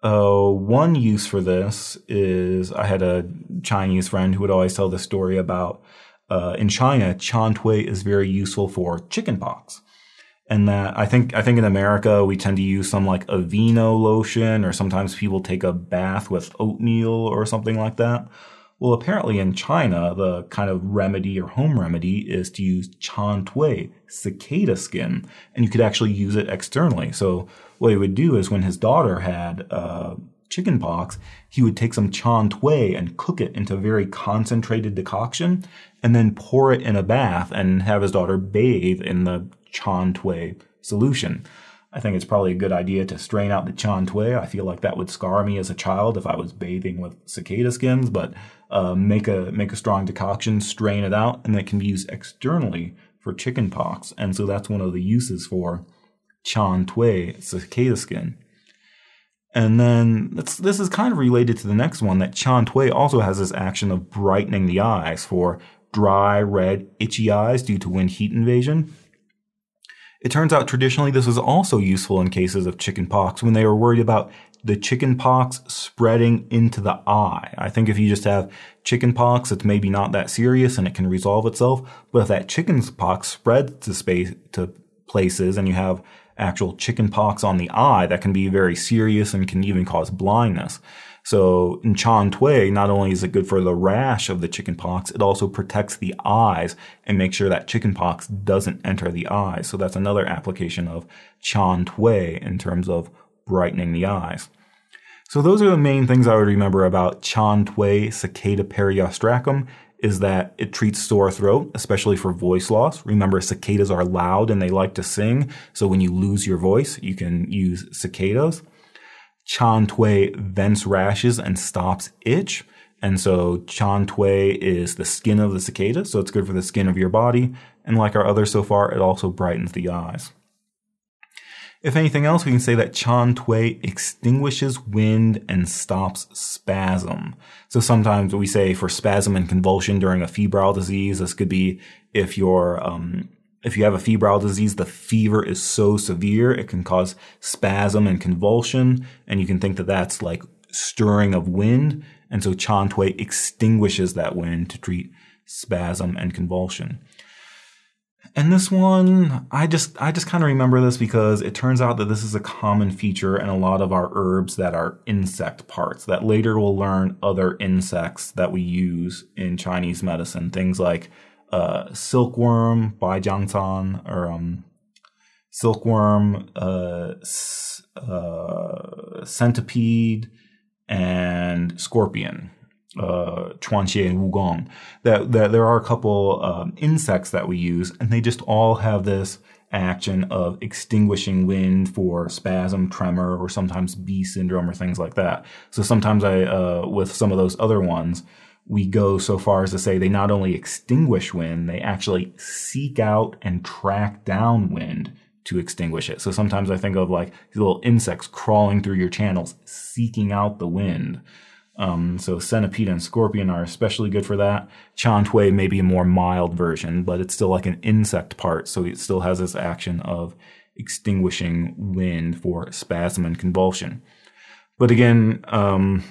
Uh, one use for this is I had a Chinese friend who would always tell the story about uh, in China, Chan Tui is very useful for chickenpox. And that I think I think in America we tend to use some like Aveeno lotion, or sometimes people take a bath with oatmeal or something like that. Well, apparently in China, the kind of remedy or home remedy is to use Chan Tui, cicada skin, and you could actually use it externally. So what he would do is when his daughter had uh, chicken pox, he would take some Chan Tui and cook it into a very concentrated decoction and then pour it in a bath and have his daughter bathe in the Chan Tui solution. I think it's probably a good idea to strain out the Chan Tui. I feel like that would scar me as a child if I was bathing with cicada skins, but uh, make a make a strong decoction, strain it out, and it can be used externally for chicken pox. And so that's one of the uses for Chan Tui cicada skin. And then this is kind of related to the next one that Chan Tui also has this action of brightening the eyes for dry, red, itchy eyes due to wind heat invasion. It turns out traditionally this was also useful in cases of chickenpox when they were worried about the chickenpox spreading into the eye. I think if you just have chickenpox, it's maybe not that serious and it can resolve itself. But if that chickenpox spreads to space to places and you have actual chickenpox on the eye, that can be very serious and can even cause blindness. So in Chan Tui, not only is it good for the rash of the chickenpox, it also protects the eyes and makes sure that chickenpox doesn't enter the eyes. So that's another application of Chan Tui in terms of brightening the eyes. So those are the main things I would remember about Chan Tui cicada periostracum is that it treats sore throat, especially for voice loss. Remember, cicadas are loud and they like to sing. So when you lose your voice, you can use cicadas. Chan vents rashes and stops itch. And so Chan is the skin of the cicada, so it's good for the skin of your body. And like our others so far, it also brightens the eyes. If anything else, we can say that Chan Tui extinguishes wind and stops spasm. So sometimes we say for spasm and convulsion during a febrile disease, this could be if you're um, if you have a febrile disease, the fever is so severe, it can cause spasm and convulsion. And you can think that that's like stirring of wind. And so Chan Tui extinguishes that wind to treat spasm and convulsion. And this one, I just I just kind of remember this because it turns out that this is a common feature in a lot of our herbs that are insect parts. That later we'll learn other insects that we use in Chinese medicine. Things like uh, silkworm, baijiangcan, or um, silkworm, uh, uh, centipede, and scorpion, uh, quanxie and wugong. That, that there are a couple um, insects that we use, and they just all have this action of extinguishing wind for spasm, tremor, or sometimes bi syndrome or things like that. So sometimes I, uh, with some of those other ones, we go so far as to say they not only extinguish wind, they actually seek out and track down wind to extinguish it. So sometimes I think of like little insects crawling through your channels, seeking out the wind. Um, so centipede and scorpion are especially good for that. Chan may be a more mild version, but it's still like an insect part, so it still has this action of extinguishing wind for spasm and convulsion. But again, um,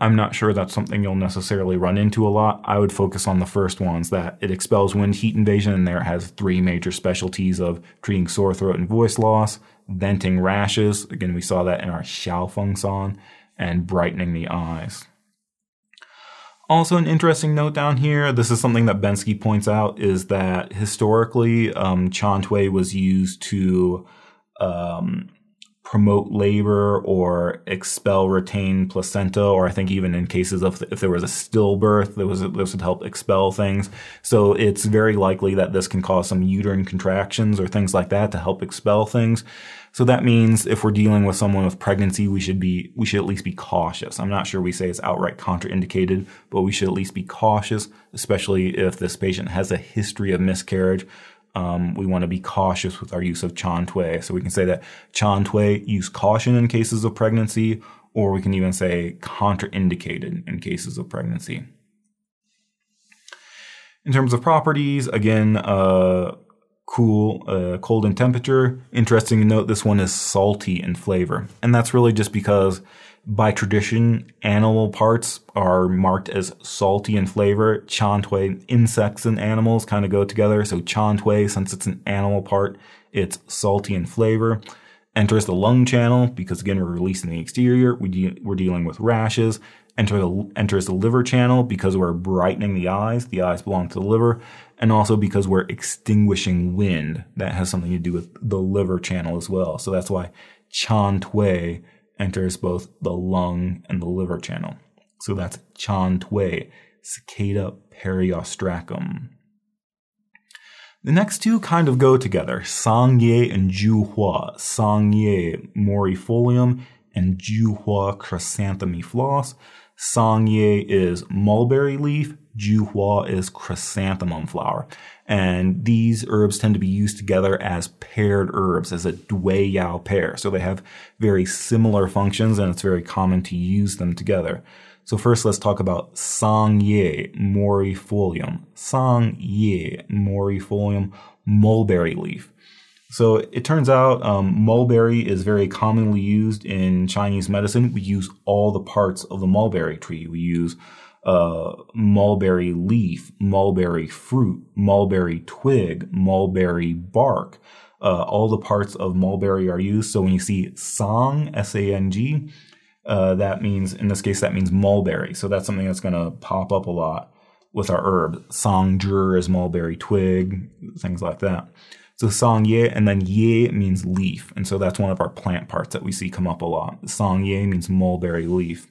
I'm not sure that's something you'll necessarily run into a lot. I would focus on the first ones that it expels wind heat invasion and there has three major specialties of treating sore throat and voice loss, venting rashes. Again, we saw that in our Xiao Feng San and brightening the eyes. Also, an interesting note down here, this is something that Bensky points out, is that historically, um, was used to um, promote labor or expel retained placenta, or I think even in cases of if there was a stillbirth, there was this would help expel things. So it's very likely that this can cause some uterine contractions or things like that to help expel things. So that means if we're dealing with someone with pregnancy, we should be we should at least be cautious. I'm not sure we say it's outright contraindicated, but we should at least be cautious, especially if this patient has a history of miscarriage um, we want to be cautious with our use of Chan Tui. So we can say that Chan Tui use caution in cases of pregnancy, or we can even say contraindicated in cases of pregnancy. In terms of properties, again, uh, cool, uh, cold in temperature. Interesting to note, this one is salty in flavor, and that's really just because by tradition, animal parts are marked as salty in flavor. Chan Tui, insects and animals kind of go together. So Chan Tui, since it's an animal part, it's salty in flavor. Enters the lung channel because again, we're releasing the exterior. We de- we're dealing with rashes. Enter the, enters the liver channel because we're brightening the eyes. The eyes belong to the liver. And also because we're extinguishing wind. That has something to do with the liver channel as well. So that's why Chan Tui enters both the lung and the liver channel. So that's Chan Tui, Cicada periostracum. The next two kind of go together, Sangye and Ju Hua. Juhua. Sangye morifolium and ju Juhua chrysanthemi flos. Sangye is mulberry leaf, Juhua is chrysanthemum flower. And these herbs tend to be used together as paired herbs, as a dui yao pair. So they have very similar functions and it's very common to use them together. So first let's talk about Sang Ye morifolium. Sang Ye morifolium mulberry leaf. So it turns out um, mulberry is very commonly used in Chinese medicine. We use all the parts of the mulberry tree. We use uh, mulberry leaf, mulberry fruit, mulberry twig, mulberry bark. Uh, all the parts of mulberry are used. So when you see song, S-A-N-G, uh, that means, in this case, that means mulberry. So that's something that's going to pop up a lot with our herb. Sangjur is mulberry twig, things like that. So sang ye, and then ye means leaf. And so that's one of our plant parts that we see come up a lot. Sang ye means mulberry leaf.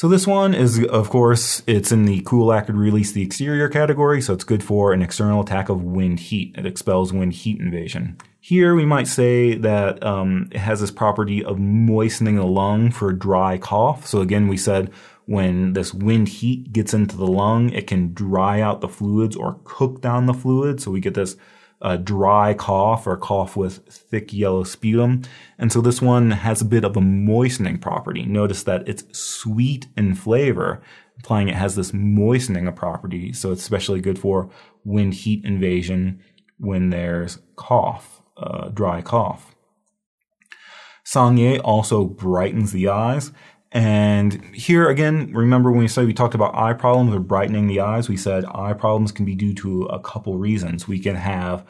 So this one is, of course, it's in the cool acrid release the exterior category, so it's good for an external attack of wind heat. It expels wind heat invasion. Here we might say that um, it has this property of moistening the lung for dry cough. So again, we said when this wind heat gets into the lung, it can dry out the fluids or cook down the fluids. So we get this a dry cough or cough with thick yellow sputum. And so this one has a bit of a moistening property. Notice that it's sweet in flavor, implying it has this moistening property. So it's especially good for wind heat invasion when there's cough, uh, dry cough. Sangye also brightens the eyes. And here again, remember when we said we talked about eye problems or brightening the eyes, we said eye problems can be due to a couple reasons. We can have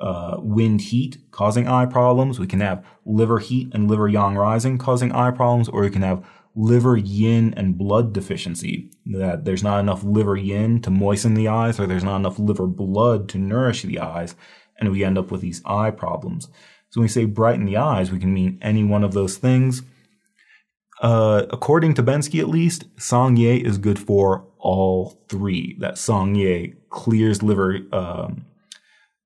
uh, wind heat causing eye problems. We can have liver heat and liver yang rising causing eye problems, or we can have liver yin and blood deficiency. That there's not enough liver yin to moisten the eyes, or there's not enough liver blood to nourish the eyes, and we end up with these eye problems. So when we say brighten the eyes, we can mean any one of those things. Uh, according to Bensky, at least, Sangye is good for all three. That Sangye clears liver, um,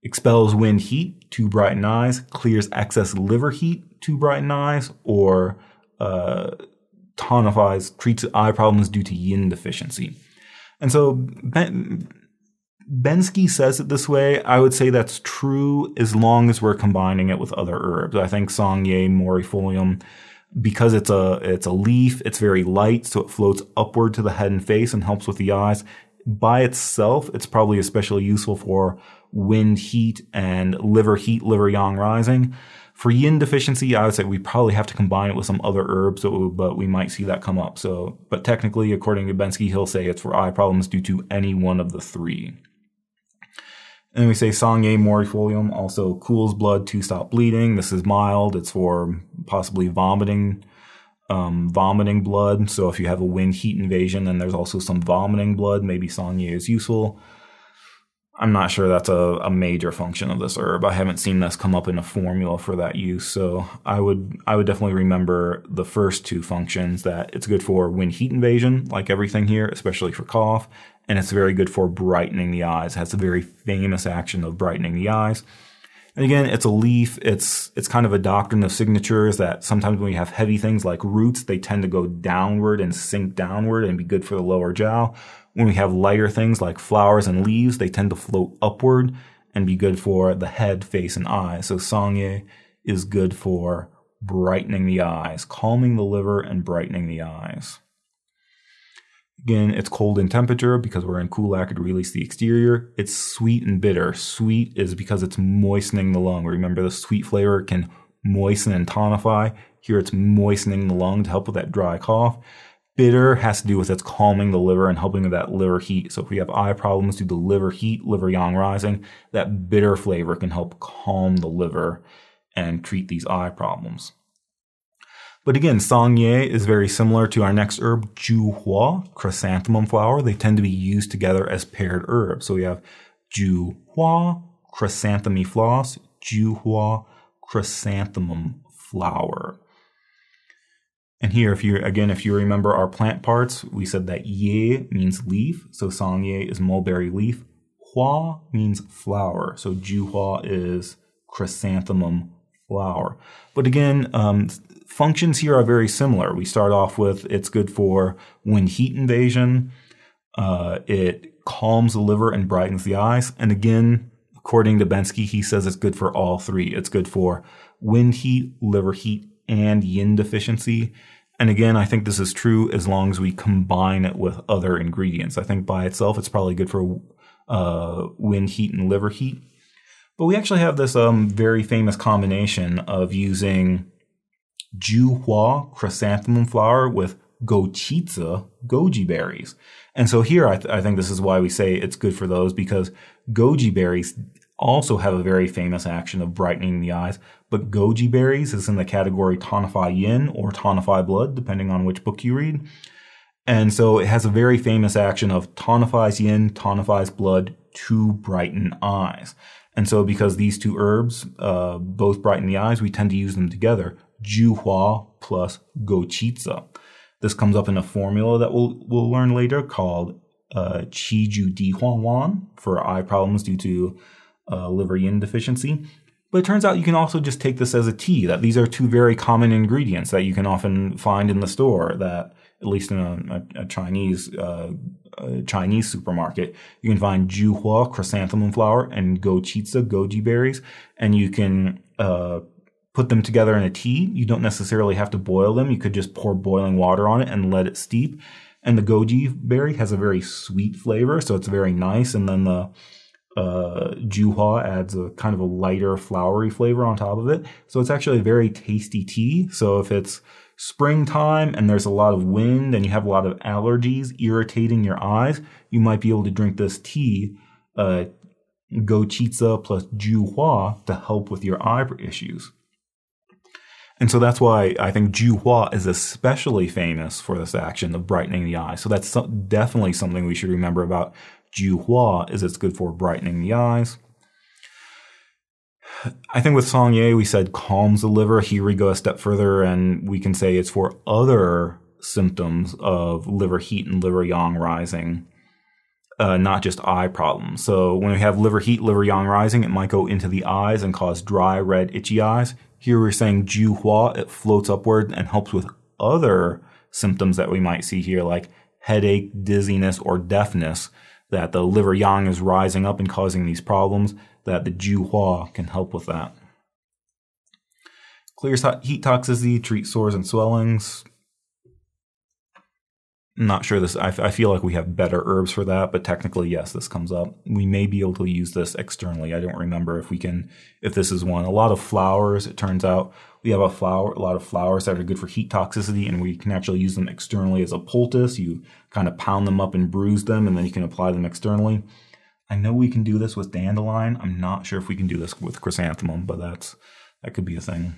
expels wind heat to brighten eyes, clears excess liver heat to brighten eyes, or uh, tonifies, treats eye problems due to yin deficiency. And so ben, Bensky says it this way. I would say that's true as long as we're combining it with other herbs. I think Sangye morifolium because it's a it's a leaf, it's very light, so it floats upward to the head and face and helps with the eyes. By itself, it's probably especially useful for wind heat and liver heat, liver yang rising. For yin deficiency, I would say we probably have to combine it with some other herbs, but we might see that come up. So, but technically, according to Bensky, he'll say it's for eye problems due to any one of the three. And we say Sangye morifolium also cools blood to stop bleeding. This is mild. It's for possibly vomiting, um, vomiting blood. So if you have a wind heat invasion, then there's also some vomiting blood. Maybe Sangye is useful. I'm not sure that's a, a major function of this herb. I haven't seen this come up in a formula for that use. So I would I would definitely remember the first two functions that it's good for wind heat invasion, like everything here, especially for cough, and it's very good for brightening the eyes. It has a very famous action of brightening the eyes. And again, it's a leaf. It's it's kind of a doctrine of signatures that sometimes when we have heavy things like roots, they tend to go downward and sink downward and be good for the lower jaw. When we have lighter things like flowers and leaves, they tend to float upward and be good for the head, face, and eyes. So sangye is good for brightening the eyes, calming the liver, and brightening the eyes. Again, it's cold in temperature because we're in cool acrid release the exterior. It's sweet and bitter. Sweet is because it's moistening the lung. Remember the sweet flavor can moisten and tonify. Here it's moistening the lung to help with that dry cough. Bitter has to do with its calming the liver and helping with that liver heat. So if we have eye problems due to liver heat, liver yang rising, that bitter flavor can help calm the liver and treat these eye problems. But again, sangye is very similar to our next herb, juhua, chrysanthemum flower. They tend to be used together as paired herbs. So we have juhua, chrysanthemum floss, juhua, chrysanthemum flower. And here, if you again, if you remember our plant parts, we said that ye means leaf, so sangye is mulberry leaf. Hua means flower, so juhua is chrysanthemum flower. But again, um, functions here are very similar. We start off with it's good for wind heat invasion. Uh, it calms the liver and brightens the eyes. And again, according to Bensky, he says it's good for all three. It's good for wind heat, liver heat, and yin deficiency. And again, I think this is true as long as we combine it with other ingredients. I think by itself, it's probably good for uh, wind heat and liver heat. But we actually have this um, very famous combination of using Juhua chrysanthemum flower with gouqizi goji berries. And so here, I, th- I think this is why we say it's good for those because goji berries also have a very famous action of brightening the eyes. But goji berries is in the category tonify yin or tonify blood, depending on which book you read. And so it has a very famous action of tonifies yin, tonifies blood to brighten eyes. And so because these two herbs uh, both brighten the eyes, we tend to use them together. Juhua plus gouqizi. This comes up in a formula that we'll, we'll learn later called uh, Qiju Di Huang Wan for eye problems due to uh, liver yin deficiency. But it turns out you can also just take this as a tea, that these are two very common ingredients that you can often find in the store that, at least in a, a, a Chinese, uh, a Chinese supermarket, you can find juhua, chrysanthemum flower, and gouqizi, goji berries, and you can, uh, put them together in a tea. You don't necessarily have to boil them. You could just pour boiling water on it and let it steep. And the goji berry has a very sweet flavor, so it's very nice. And then the, uh, juhua adds a kind of a lighter flowery flavor on top of it. So it's actually a very tasty tea. So if it's springtime and there's a lot of wind and you have a lot of allergies irritating your eyes, you might be able to drink this tea, uh, gouqizi plus juhua to help with your eye issues. And so that's why I think Juhua is especially famous for this action of brightening the eye. So that's definitely something we should remember about Juhua is it's good for brightening the eyes. I think with Sangye, we said calms the liver. Here we go a step further and we can say it's for other symptoms of liver heat and liver yang rising, uh, not just eye problems. So when we have liver heat, liver yang rising, it might go into the eyes and cause dry, red, itchy eyes. Here we're saying Juhua, it floats upward and helps with other symptoms that we might see here, like headache, dizziness, or deafness that the liver yang is rising up and causing these problems, that the Juhua can help with that. Clears heat toxicity, treats sores and swellings. Not sure this, I, I feel like we have better herbs for that, but technically, yes, this comes up. We may be able to use this externally. I don't remember if we can, if this is one. A lot of flowers, it turns out, we have a flower, a lot of flowers that are good for heat toxicity, and we can actually use them externally as a poultice. You kind of pound them up and bruise them, and then you can apply them externally. I know we can do this with dandelion. I'm not sure if we can do this with chrysanthemum, but that's that could be a thing.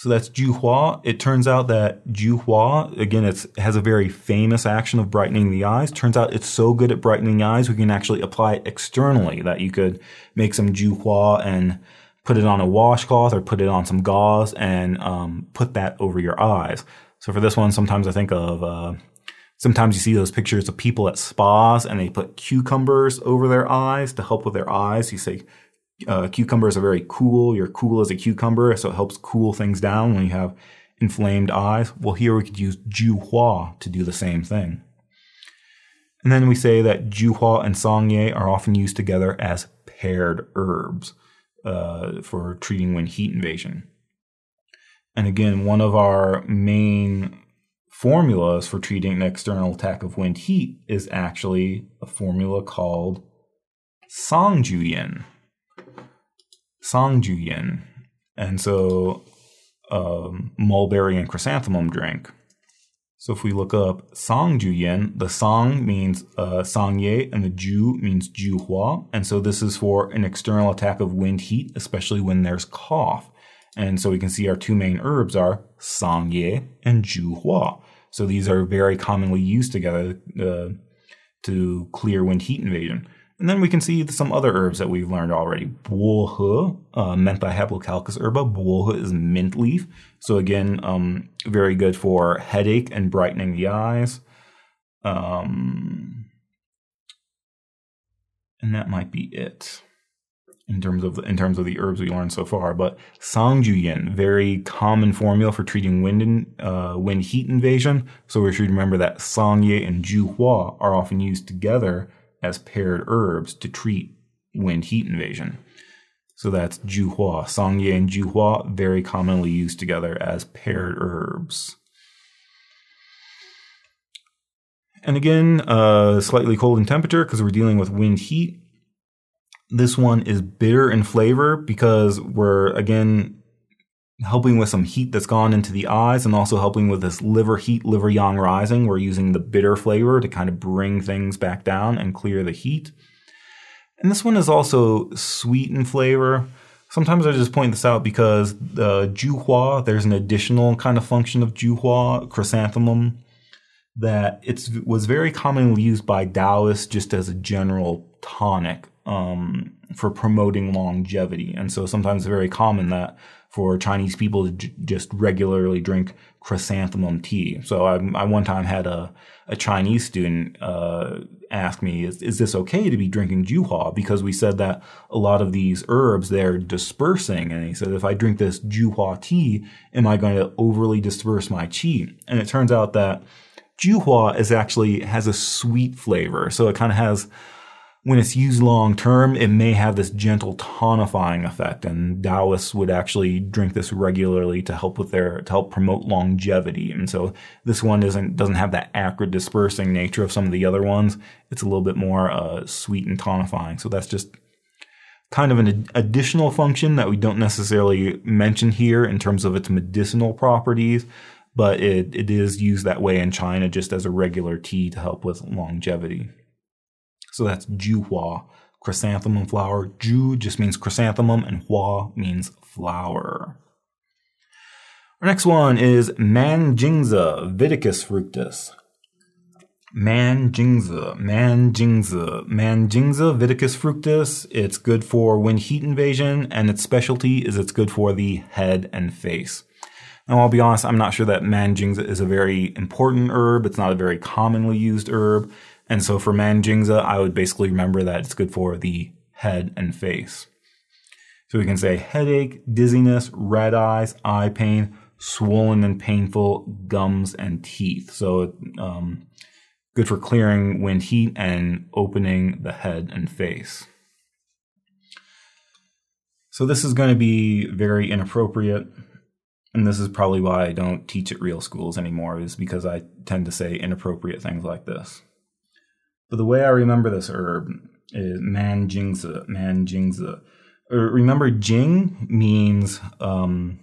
So that's Juhua. It turns out that Juhua, again, it has a very famous action of brightening the eyes. Turns out it's so good at brightening the eyes, we can actually apply it externally, that you could make some Juhua and put it on a washcloth or put it on some gauze and um, put that over your eyes. So for this one, sometimes I think of, uh, sometimes you see those pictures of people at spas and they put cucumbers over their eyes to help with their eyes. You say, uh, cucumbers are very cool. You're cool as a cucumber, so it helps cool things down when you have inflamed eyes. Well, here we could use Juhua to do the same thing. And then we say that Juhua and Sangye are often used together as paired herbs uh, for treating wind heat invasion. And again, one of our main formulas for treating an external attack of wind heat is actually a formula called Sangjuyin. Sangjuyin. And so um, mulberry and chrysanthemum drink. So if we look up Sangjuyin, the Sang means uh, Sangye and the Ju means Juhua. And so this is for an external attack of wind heat, especially when there's cough. And so we can see our two main herbs are Sangye and Juhua. So these are very commonly used together uh, to clear wind heat invasion. And then we can see some other herbs that we've learned already. Bohe, uh, Menthae haplocalycis herba. Bohe is mint leaf. So again, um, very good for headache and brightening the eyes. Um, and that might be it in terms of in terms of the herbs we learned so far. But Sangjuyin, very common formula for treating wind in, uh, wind heat invasion. So we should remember that Sangye and Juhua are often used together as paired herbs to treat wind heat invasion. So that's Juhua. Sangye and Juhua very commonly used together as paired herbs. And again, uh, slightly cold in temperature because we're dealing with wind heat. This one is bitter in flavor because we're again helping with some heat that's gone into the eyes and also helping with this liver heat, liver yang rising. We're using the bitter flavor to kind of bring things back down and clear the heat. And this one is also sweet in flavor. Sometimes I just point this out because the uh, Juhua, there's an additional kind of function of Juhua, chrysanthemum, that it was very commonly used by Taoists just as a general tonic um, for promoting longevity. And so sometimes it's very common that for Chinese people to j- just regularly drink chrysanthemum tea. So I, I one time had a, a Chinese student uh, ask me, is, is this okay to be drinking juhua? Because we said that a lot of these herbs, they're dispersing. And he said, if I drink this juhua tea, am I going to overly disperse my qi? And it turns out that juhua is actually has a sweet flavor. So it kind of has when it's used long term, it may have this gentle tonifying effect, and Taoists would actually drink this regularly to help with their to help promote longevity. And so this one doesn't doesn't have that acrid dispersing nature of some of the other ones. It's a little bit more uh, sweet and tonifying. So that's just kind of an additional function that we don't necessarily mention here in terms of its medicinal properties, but it, it is used that way in China just as a regular tea to help with longevity. So that's Juhua, chrysanthemum flower. Ju just means chrysanthemum, and Hua means flower. Our next one is Manjingzi Viticis fructus. Manjingzi, Manjingzi, Manjingzi Viticis fructus. It's good for wind heat invasion, and its specialty is it's good for the head and face. Now, I'll be honest, I'm not sure that Manjingzi is a very important herb. It's not a very commonly used herb. And so for Manjingzi, I would basically remember that it's good for the head and face. So we can say headache, dizziness, red eyes, eye pain, swollen and painful gums and teeth. So um, good for clearing wind heat and opening the head and face. So this is going to be very inappropriate. And this is probably why I don't teach at real schools anymore, is because I tend to say inappropriate things like this. But the way I remember this herb is manjingzi, manjingzi. Uh, remember, jing means, um,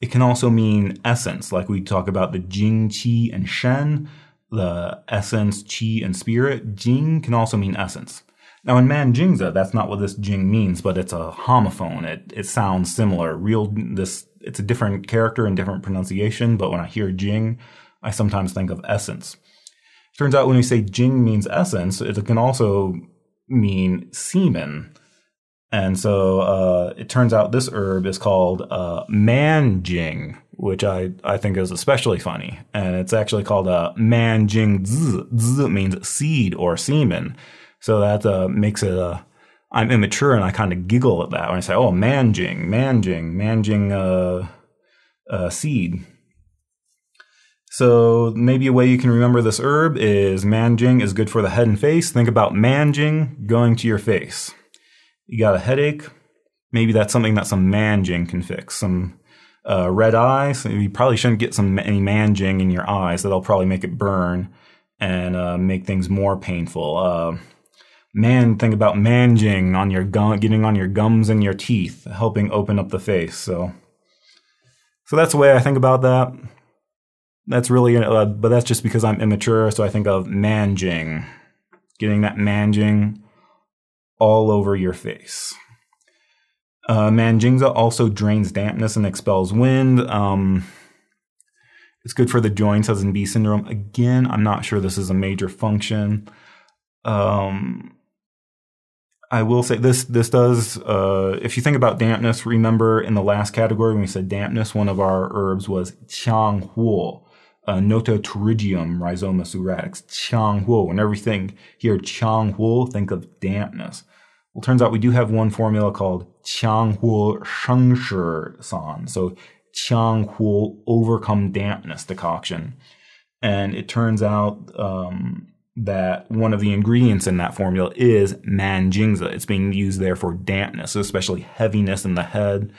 it can also mean essence, like we talk about the jing, qi, and shen, the essence, qi, and spirit. Jing can also mean essence. Now in Manjingzi, that's not what this jing means, but it's a homophone. It, it sounds similar. Real, this it's a different character and different pronunciation, but when I hear Jing, I sometimes think of essence. Turns out when we say Jing means essence, it can also mean semen. And so uh, it turns out this herb is called uh, manjing, which I, I think is especially funny. And it's actually called a manjing z. Z means seed or semen. So that uh, makes it a I'm immature and I kind of giggle at that when I say, "Oh, manjing, manjing, manjing uh, uh, seed." So maybe a way you can remember this herb is manjing is good for the head and face. Think about manjing going to your face. You got a headache, maybe that's something that some manjing can fix. Some uh, red eyes, you probably shouldn't get some any manjing in your eyes. That'll probably make it burn and uh, make things more painful. Uh, man think about manjing on your gum, getting on your gums and your teeth, helping open up the face. So, so that's the way I think about that. That's really, uh, but that's just because I'm immature. So I think of manjing, getting that manjing all over your face. Uh, also drains dampness and expels wind. Um, it's good for the joints as in bi syndrome. Again, I'm not sure this is a major function. Um, I will say this this does uh, if you think about dampness, remember in the last category when we said dampness, one of our herbs was Qianghuo, uh, Notapterygium rhizomus uratics. Qianghuo. Whenever you think here Qianghuo, think of dampness. Well, turns out we do have one formula called Qianghuo Shengshi San. So Qianghuo overcome dampness decoction. And it turns out um, that one of the ingredients in that formula is manjingzi. It's being used there for dampness, especially heaviness in the head.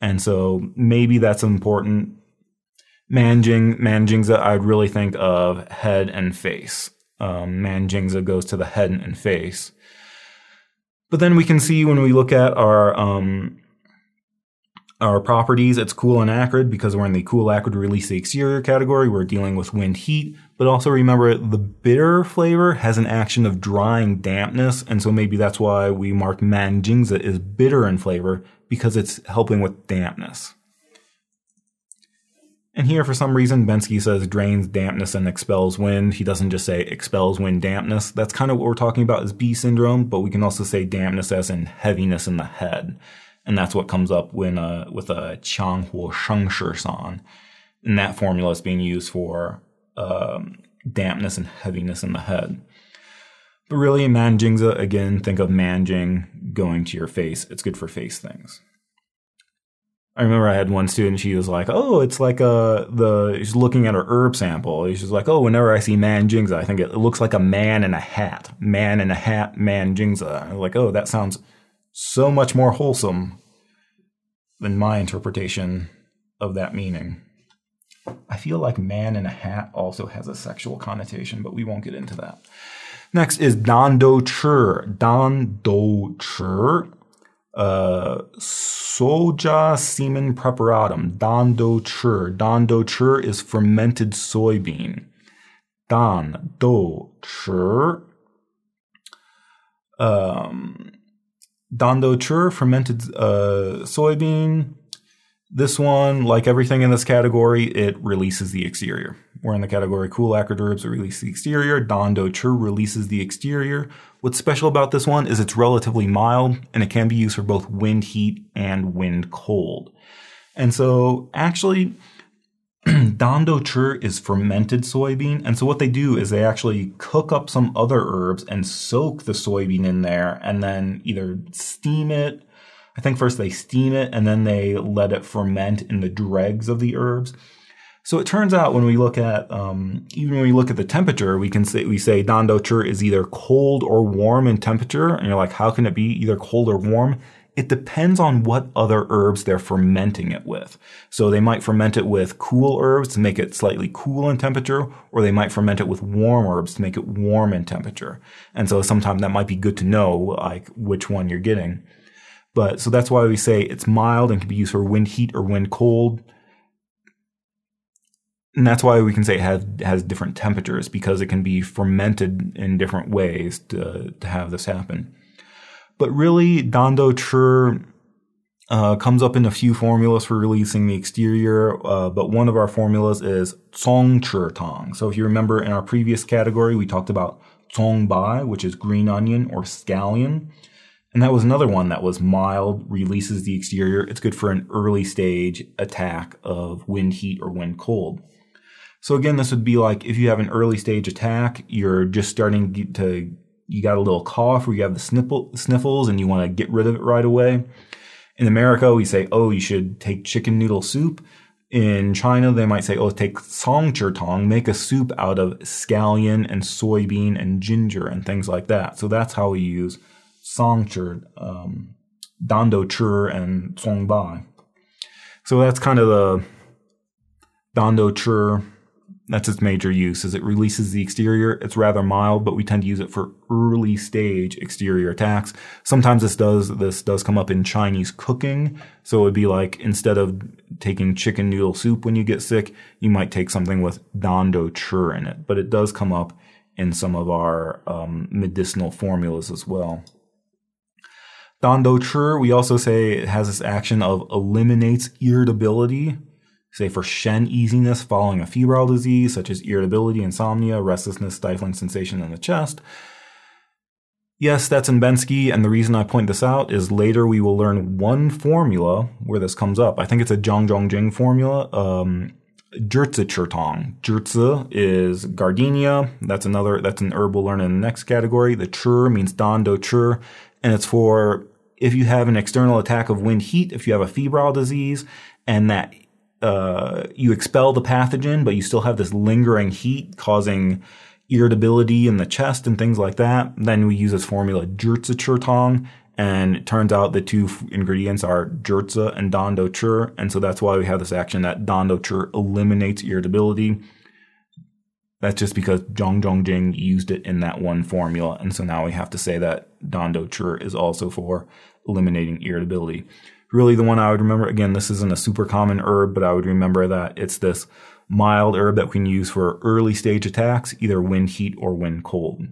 And so maybe that's important. Manjing, manjingzi, I'd really think of head and face. Um, manjingzi goes to the head and face. But then we can see when we look at our um, our properties, it's cool and acrid because we're in the cool acrid release the exterior category. We're dealing with wind heat, but also remember the bitter flavor has an action of drying dampness. And so maybe that's why we mark Manjingzi as bitter in flavor because it's helping with dampness. And here, for some reason, Bensky says drains dampness and expels wind. He doesn't just say expels wind dampness. That's kind of what we're talking about is bi syndrome, but we can also say dampness as in heaviness in the head and that's what comes up when uh, with a Qianghuo Shengshi San. And that formula is being used for um, dampness and heaviness in the head. But really, in Manjingzi, again, think of manjing going to your face. It's good for face things. I remember I had one student, she was like, oh, it's like a, the, she's looking at her herb sample. She's like, oh, whenever I see manjingzi, I think it, looks like a man in a hat. Man in a hat, manjingzi. I was like, oh, that sounds so much more wholesome than my interpretation of that meaning. I feel like man in a hat also has a sexual connotation, but we won't get into that. Next is Dan Dou Chi. Dando Chur. Sojae semen preparatum. Dan Dou Chi. Dando Chur is fermented soybean. Dan dou chi. Um, Dan Dou Chi fermented uh, soybean. This one, like everything in this category, it releases the exterior. We're in the category cool acrid herbs that release the exterior. Dan Dou Chi releases the exterior. What's special about this one is it's relatively mild and it can be used for both wind heat and wind cold. And so actually, Dan Dou Chi is fermented soybean. And so what they do is they actually cook up some other herbs and soak the soybean in there and then either steam it. I think first they steam it and then they let it ferment in the dregs of the herbs. So it turns out when we look at um, even when we look at the temperature, we can say we say Dan Dou Chi is either cold or warm in temperature, and you're like, how can it be either cold or warm? it depends on what other herbs they're fermenting it with. So they might ferment it with cool herbs to make it slightly cool in temperature, or they might ferment it with warm herbs to make it warm in temperature. And so sometimes that might be good to know, like which one you're getting. But so that's why we say it's mild and can be used for wind heat or wind cold. And that's why we can say it has, has different temperatures because it can be fermented in different ways to, to have this happen. But really, Dan Dou Chi, uh, comes up in a few formulas for releasing the exterior, uh, but one of our formulas is Cong Chi Tang. So if you remember in our previous category, we talked about Bai, which is green onion or scallion. And that was another one that was mild, releases the exterior. It's good for an early stage attack of wind heat or wind cold. So again, this would be like if you have an early stage attack, you're just starting to, you got a little cough or you have the sniffle, sniffles and you want to get rid of it right away. In America, we say, oh, you should take chicken noodle soup. In China, they might say, oh, take song tong, make a soup out of scallion and soybean and ginger and things like that. So that's how we use congchi, um, dan dou chi, and cong bai. So that's kind of the dan dou chi that's its major use is it releases the exterior. It's rather mild, but we tend to use it for early stage exterior attacks. Sometimes this does this does come up in Chinese cooking. So it would be like instead of taking chicken noodle soup when you get sick, you might take something with dan dou chi in it. But it does come up in some of our um, medicinal formulas as well. Dan dou chi, we also say it has this action of eliminates irritability say for Shen easiness following a febrile disease such as irritability, insomnia, restlessness, stifling sensation in the chest. Yes, that's in Bensky, and the reason I point this out is later we will learn one formula where this comes up. I think it's a Zhang formula. Um, Chertong. Zhizi is gardenia. That's another, that's an herb we'll learn in the next category. The chur means dan dou chi, and it's for if you have an external attack of wind heat, if you have a febrile disease, and that uh, you expel the pathogen, but you still have this lingering heat causing irritability in the chest and things like that. Then we use this formula Zhizi and it turns out the two ingredients are Zhizi and Dandouchi, and so that's why we have this action that Dandouchi eliminates irritability. That's just because Zhang Zhongjing used it in that one formula, and so now we have to say that Dandouchi is also for eliminating irritability really the one I would remember. Again, this isn't a super common herb, but I would remember that it's this mild herb that we can use for early stage attacks, either wind heat or wind cold.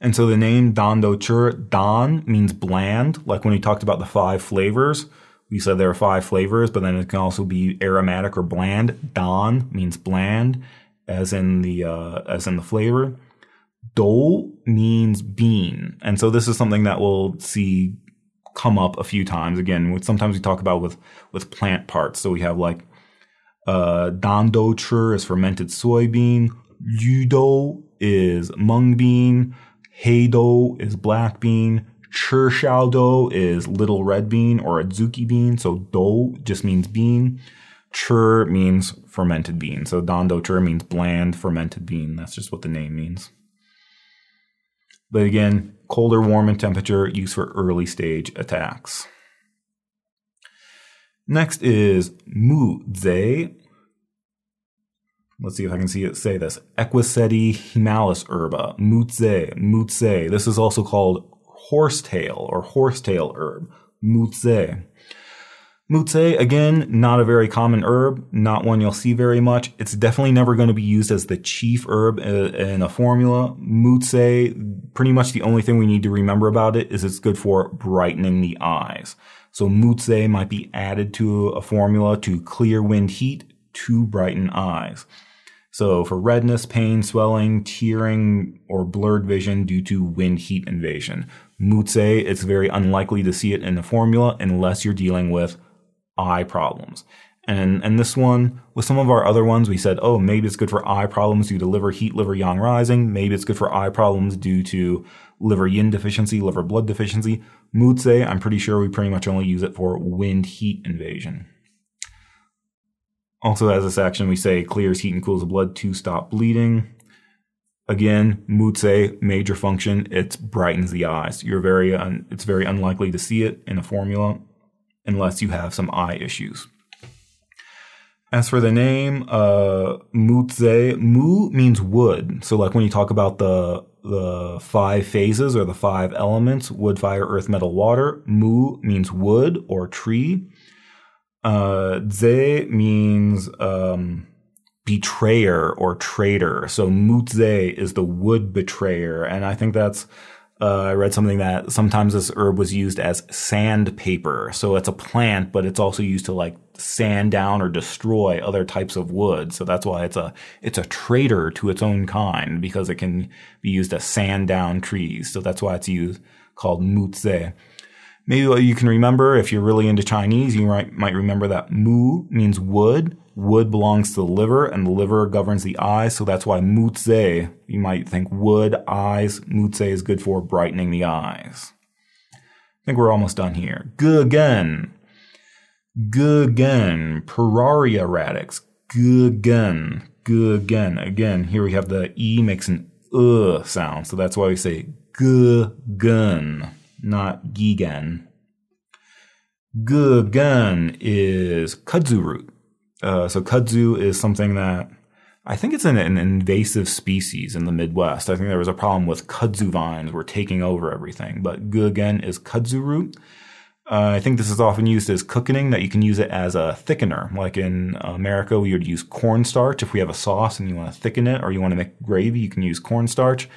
And so the name Dan Dou Chi, Dan means bland, like when we talked about the five flavors. We said there are five flavors, but then it can also be aromatic or bland. Dan means bland, as in the uh, as in the flavor. Do means bean, and so this is something that we'll see come up a few times. Again, sometimes we talk about with with plant parts. So we have like uh, dandouchi is fermented soybean, yudo is mung bean, heidou is black bean, churshado is little red bean or adzuki bean. So do just means bean. Chur means fermented bean. So dandouchi means bland fermented bean. That's just what the name means. But again, colder, warm in temperature, used for early stage attacks. Next is Muzei. Let's see if I can see it say this. Equiseti hiemalis herba. Muzei. Muzei. This is also called horsetail or horsetail herb. Muzei. Muzei, again, not a very common herb, not one you'll see very much. It's definitely never going to be used as the chief herb uh, in a formula. Muzei, pretty much the only thing we need to remember about it is it's good for brightening the eyes. So Muzei might be added to a formula to clear wind heat to brighten eyes. So for redness, pain, swelling, tearing, or blurred vision due to wind heat invasion. Muzei, it's very unlikely to see it in a formula unless you're dealing with eye problems. And and this one, with some of our other ones, we said, oh, maybe it's good for eye problems due to liver heat, liver yang rising. Maybe it's good for eye problems due to liver yin deficiency, liver blood deficiency. Muzei, I'm pretty sure we pretty much only use it for wind heat invasion. Also, as this action, we say clears heat and cools the blood to stop bleeding. Again, Muzei, major function, it brightens the eyes. You're very, un- it's very unlikely to see it in a formula unless you have some eye issues. As for the name, uh, Muzei, Mu means wood. So like when you talk about the the five phases or the five elements, wood, fire, earth, metal, water, Mu means wood or tree. Uh, Ze means um, betrayer or traitor. So Muzei is the wood betrayer. And I think that's uh, I read something that sometimes this herb was used as sandpaper. So it's a plant, but it's also used to like sand down or destroy other types of wood. So that's why it's a it's a traitor to its own kind because it can be used to sand down trees. So that's why it's used called muzei. Maybe you can remember if you're really into Chinese, you might might remember that mu means wood Wood belongs to the liver, and the liver governs the eyes, so that's why muzei, you might think wood, eyes, muzei is good for brightening the eyes. I think we're almost done here. Gegen. Gegen. Puerariae radix. Gegen. Gegen. Again, here we have the E makes an uh sound, so that's why we say gegen, not gigan. Gegen is kudzu root. Uh, so kudzu is something that I think it's an, an, invasive species in the Midwest. I think there was a problem with kudzu vines were taking over everything. But gegen is kudzu root. Uh, I think this is often used as cooking, that you can use it as a thickener. Like in America, we would use cornstarch. If we have a sauce and you want to thicken it or you want to make gravy, you can use cornstarch.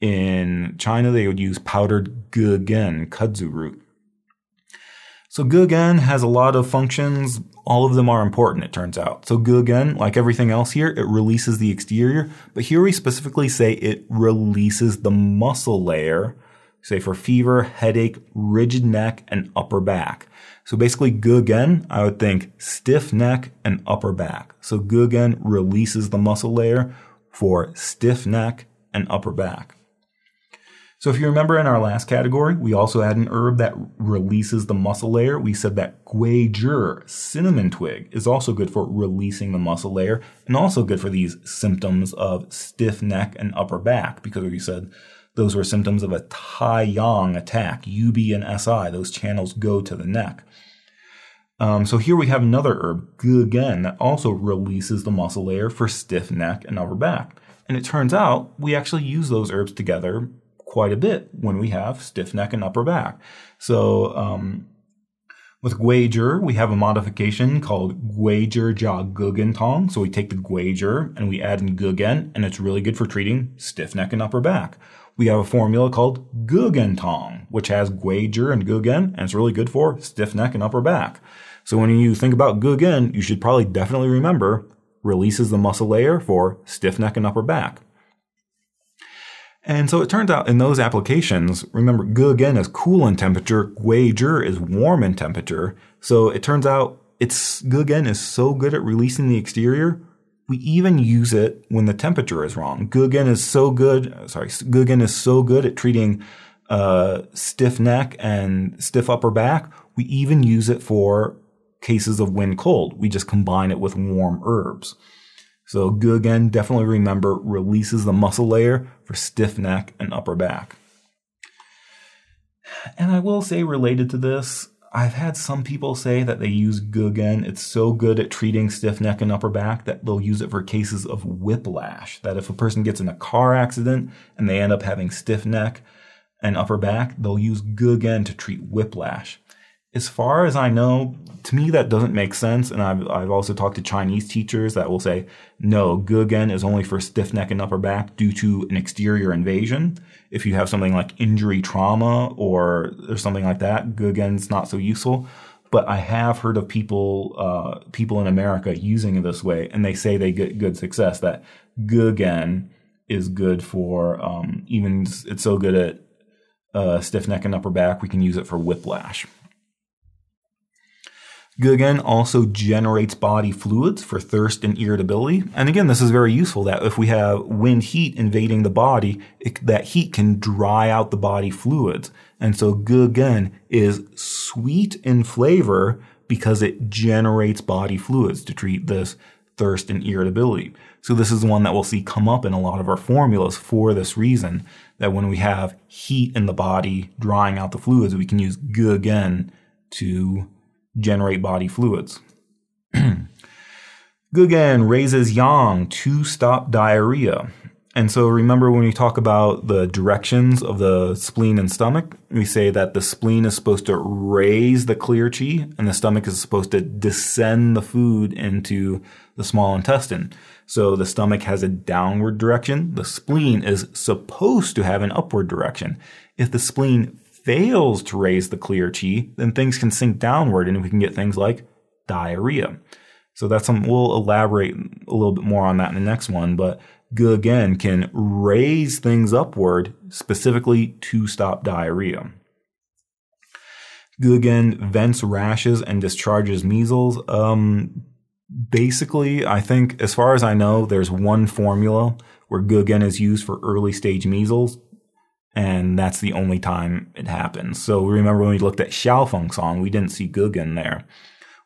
In China, they would use powdered gegen, kudzu root. So gegen has a lot of functions. All of them are important, it turns out. So gegen, like everything else here, it releases the exterior, but here we specifically say it releases the muscle layer, say for fever, headache, rigid neck, and upper back. So basically gegen, I would think stiff neck and upper back. So gegen releases the muscle layer for stiff neck and upper back. So if you remember in our last category, we also had an herb that releases the muscle layer. We said that guizhi, cinnamon twig, is also good for releasing the muscle layer and also good for these symptoms of stiff neck and upper back because we said those were symptoms of a Tai Yang attack, UB and SI. Those channels go to the neck. Um, so here we have another herb, gegen, that also releases the muscle layer for stiff neck and upper back. And it turns out we actually use those herbs together quite a bit when we have stiff neck and upper back. So um, with guizhi, we have a modification called guizhi jia gegen tang. So we take the guizhi and we add in gegen, and it's really good for treating stiff neck and upper back. We have a formula called gegen tang, which has guizhi and gegen, and it's really good for stiff neck and upper back. So when you think about gegen, you should probably definitely remember releases the muscle layer for stiff neck and upper back. And so it turns out in those applications, remember, gegen is cool in temperature, guizhi is warm in temperature. So it turns out it's gegen is so good at releasing the exterior, we even use it when the temperature is wrong. Gegen is so good, sorry, gegen is so good at treating uh, stiff neck and stiff upper back. We even use it for cases of wind cold. We just combine it with warm herbs. So gegen, definitely remember, releases the muscle layer for stiff neck and upper back. And I will say, related to this, I've had some people say that they use gegen. It's so good at treating stiff neck and upper back that they'll use it for cases of whiplash. That if a person gets in a car accident and they end up having stiff neck and upper back, they'll use gegen to treat whiplash as far as I know, to me that doesn't make sense. And I've, I've also talked to Chinese teachers that will say, no, gegen is only for stiff neck and upper back due to an exterior invasion. If you have something like injury trauma or, or something like that, gegen's not so useful. But I have heard of people, uh, people in America using it this way, and they say they get good success. That gegen is good for um, even it's so good at uh, stiff neck and upper back, we can use it for whiplash. Gegen also generates body fluids for thirst and irritability. And again, this is very useful that if we have wind heat invading the body, it, that heat can dry out the body fluids. And so Gegen is sweet in flavor because it generates body fluids to treat this thirst and irritability. So this is one that we'll see come up in a lot of our formulas for this reason, that when we have heat in the body drying out the fluids, we can use Gegen to generate body fluids. Gegen raises yang to stop diarrhea. And so remember when we talk about the directions of the spleen and stomach, we say that the spleen is supposed to raise the clear qi and the stomach is supposed to descend the food into the small intestine. So the stomach has a downward direction. The spleen is supposed to have an upward direction. If the spleen fails to raise the clear qi, then things can sink downward and we can get things like diarrhea. So that's some, we'll elaborate a little bit more on that in the next one, but Gegen can raise things upward specifically to stop diarrhea. Gegen vents rashes and discharges measles. Um, basically, I think, as far as I know, there's one formula where Gegen is used for early stage measles, and that's the only time it happens. So remember when we looked at Xiaofeng san, we didn't see Gu there.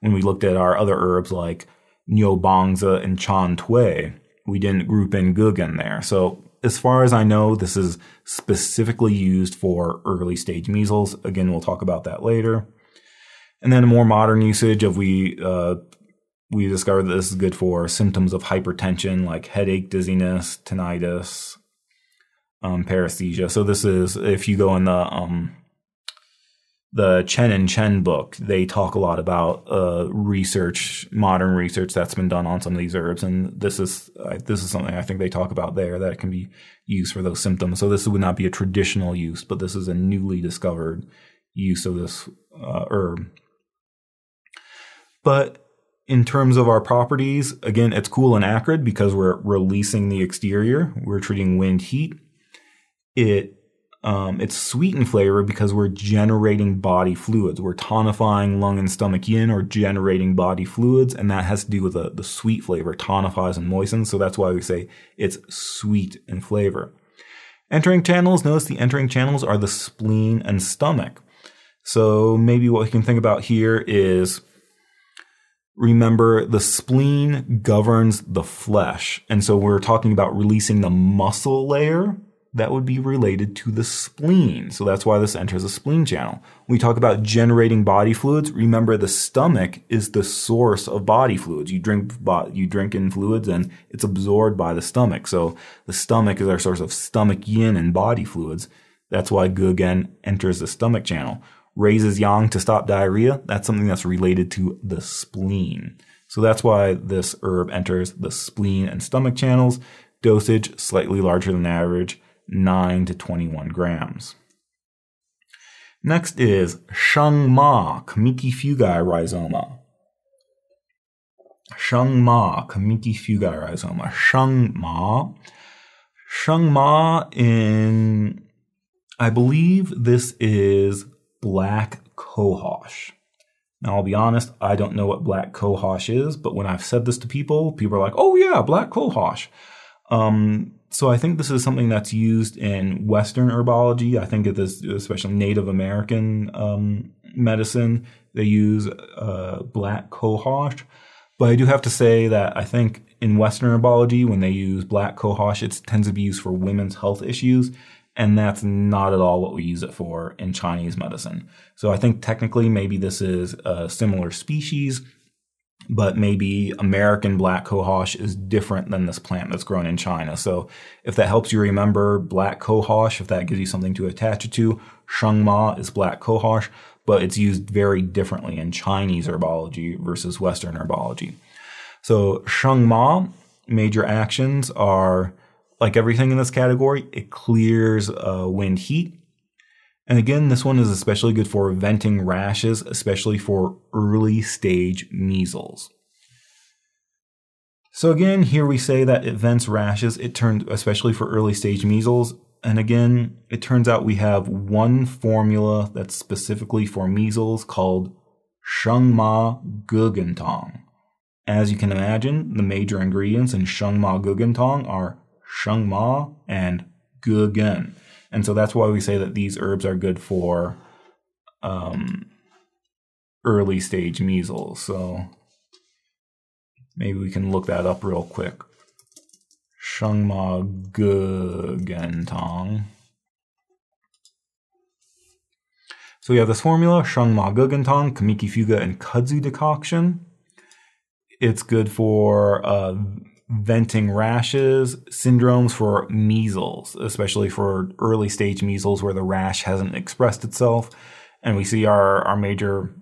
When we looked at our other herbs like Bangzi and Chan Tui, we didn't group in Gu there. So as far as I know, this is specifically used for early stage measles. Again, we'll talk about that later. And then a more modern usage of we uh, we discovered that this is good for symptoms of hypertension like headache, dizziness, tinnitus, um, paresthesia. So this is if you go in the um, the Chen and Chen book, they talk a lot about uh, research, modern research that's been done on some of these herbs, and this is uh, this is something I think they talk about there that can be used for those symptoms. So this would not be a traditional use, but this is a newly discovered use of this uh, herb. But in terms of our properties, again, it's cool and acrid because we're releasing the exterior. We're treating wind heat. It um, it's sweet in flavor because we're generating body fluids. We're tonifying lung and stomach yin or generating body fluids, and that has to do with the, the sweet flavor, tonifies and moistens. So that's why we say it's sweet in flavor. Entering channels, notice the entering channels are the spleen and stomach. So maybe what we can think about here is remember the spleen governs the flesh. And so we're talking about releasing the muscle layer that would be related to the spleen. So that's why this enters the spleen channel. When we talk about generating body fluids, remember the stomach is the source of body fluids. You drink, you drink in fluids and it's absorbed by the stomach. So the stomach is our source of stomach yin and body fluids. That's why Gu enters the stomach channel. Raises yang to stop diarrhea. That's something that's related to the spleen. So that's why this herb enters the spleen and stomach channels. Dosage slightly larger than average 9 to 21 grams. Next is Ma Cimicifugae rhizoma. Ma Cimicifugae rhizoma. Sheng Ma in, I believe this is black cohosh. Now, I'll be honest, I don't know what black cohosh is, but when I've said this to people, people are like, oh yeah, black cohosh. Um, so I think this is something that's used in Western herbology. I think it is especially Native American um, medicine. They use uh, black cohosh. But I do have to say that I think in Western herbology, when they use black cohosh, it tends to be used for women's health issues. And that's not at all what we use it for in Chinese medicine. So I think technically maybe this is a similar species, but maybe American black cohosh is different than this plant that's grown in China. So if that helps you remember black cohosh, if that gives you something to attach it to, shengma is black cohosh, but it's used very differently in Chinese herbology versus Western herbology. So shengma major actions are like everything in this category, it clears uh, wind heat, and again, this one is especially good for venting rashes, especially for early stage measles. So again, here we say that it vents rashes. It turns especially for early stage measles. And again, it turns out we have one formula that's specifically for measles called Shengma Gegentang. As you can imagine, the major ingredients in Shengma Gegentang are Shengma and Gegen. And so that's why we say that these herbs are good for um, early stage measles. So maybe we can look that up real quick. Shengma Gegentang. So we have this formula, Shengma Gegentang, Kamiki Fuga, and Kudzu decoction. It's good for uh, venting rashes, syndromes for measles, especially for early stage measles where the rash hasn't expressed itself. And we see our, our major,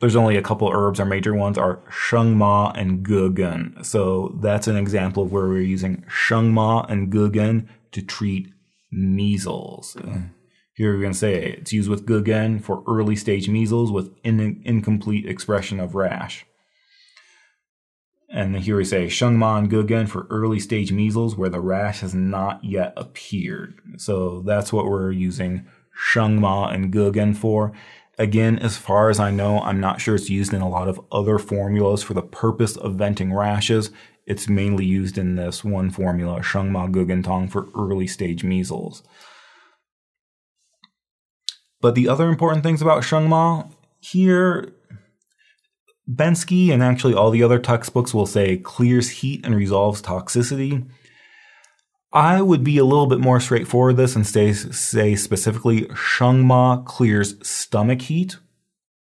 there's only a couple herbs, our major ones are shengma and gegen. So that's an example of where we're using shengma and gegen to treat measles. Here we're going to say it's used with gegen for early stage measles with in- incomplete expression of rash. And here we say Shengma and Gegen for early stage measles where the rash has not yet appeared. So that's what we're using Shengma and Gegen for. Again, as far as I know, I'm not sure it's used in a lot of other formulas for the purpose of venting rashes. It's mainly used in this one formula, Shengma Gegen Tang, for early stage measles. But the other important things about Shengma here Bensky and actually all the other textbooks will say clears heat and resolves toxicity. I would be a little bit more straightforward this and say, say specifically Shengma clears stomach heat,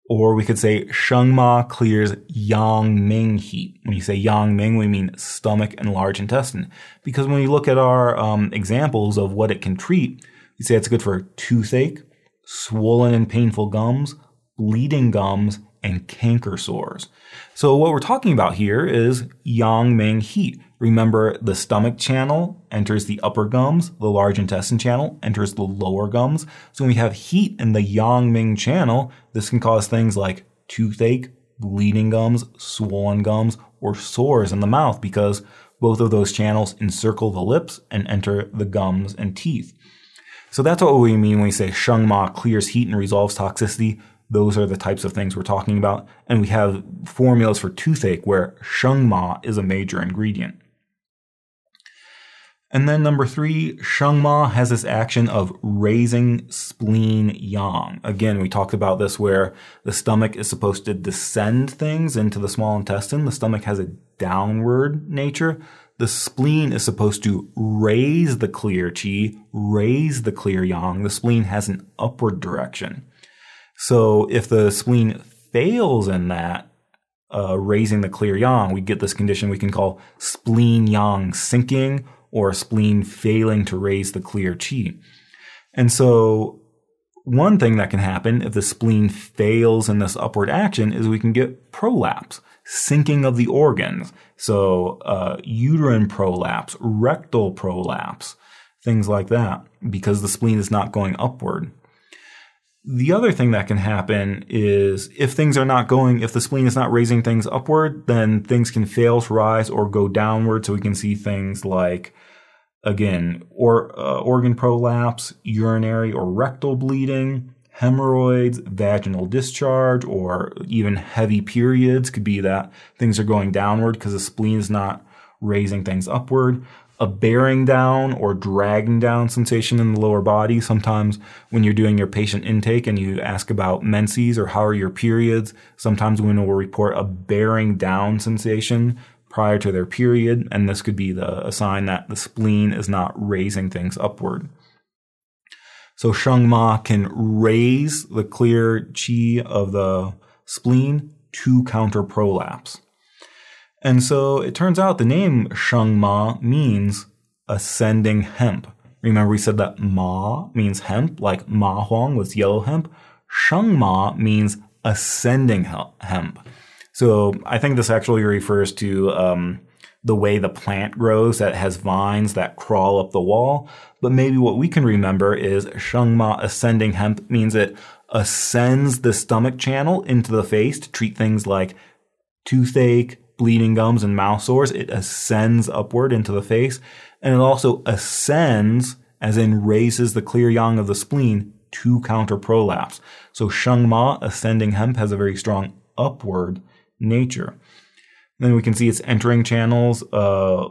or we could say Shengma clears Yang Ming heat. When you say Yang Ming, we mean stomach and large intestine. Because when you look at our um, examples of what it can treat, we say it's good for toothache, swollen and painful gums, bleeding gums, and canker sores. So what we're talking about here is yang ming heat. Remember the stomach channel enters the upper gums, the large intestine channel enters the lower gums. So when we have heat in the yang ming channel, this can cause things like toothache, bleeding gums, swollen gums, or sores in the mouth because both of those channels encircle the lips and enter the gums and teeth. So that's what we mean when we say Shengma clears heat and resolves toxicity. Those are the types of things we're talking about. And we have formulas for toothache where shengma is a major ingredient. And then number three, shengma has this action of raising spleen yang. Again, we talked about this where the stomach is supposed to descend things into the small intestine. The stomach has a downward nature. The spleen is supposed to raise the clear qi, raise the clear yang. The spleen has an upward direction. So if the spleen fails in that, uh, raising the clear yang, we get this condition we can call spleen yang sinking or spleen failing to raise the clear qi. And so one thing that can happen if the spleen fails in this upward action is we can get prolapse, sinking of the organs. So uh, uterine prolapse, rectal prolapse, things like that, because the spleen is not going upward. The other thing that can happen is if things are not going, if the spleen is not raising things upward, then things can fail to rise or go downward. So we can see things like, again, or uh, organ prolapse, urinary or rectal bleeding, hemorrhoids, vaginal discharge, or even heavy periods could be that things are going downward because the spleen is not raising things upward a bearing down or dragging down sensation in the lower body. Sometimes when you're doing your patient intake and you ask about menses or how are your periods, sometimes women will report a bearing down sensation prior to their period, and this could be the, a sign that the spleen is not raising things upward. So Sheng Ma can raise the clear qi of the spleen to counter prolapse. And so it turns out the name Shengma means ascending hemp. Remember we said that Ma means hemp, like Ma Huang was yellow hemp. Shengma means ascending hemp. So I think this actually refers to um, the way the plant grows that has vines that crawl up the wall. But maybe what we can remember is Shengma ascending hemp means it ascends the stomach channel into the face to treat things like toothache, bleeding gums and mouth sores, it ascends upward into the face. And it also ascends, as in raises the clear yang of the spleen to counter prolapse. So Sheng Ma, ascending hemp, has a very strong upward nature. Then we can see its entering channels, uh,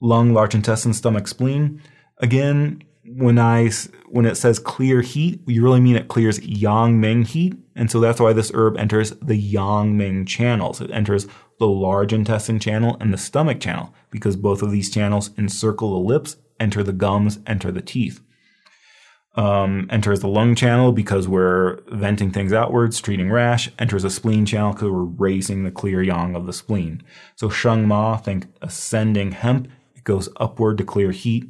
lung, large intestine, stomach, spleen. Again, when I when it says clear heat, we really mean it clears yang ming heat, and so that's why this herb enters the yang ming channels. It enters the large intestine channel and the stomach channel because both of these channels encircle the lips, enter the gums, enter the teeth. Um, enters the lung channel because we're venting things outwards, treating rash. Enters the spleen channel because we're raising the clear yang of the spleen. So Sheng Ma, think ascending hemp. It goes upward to clear heat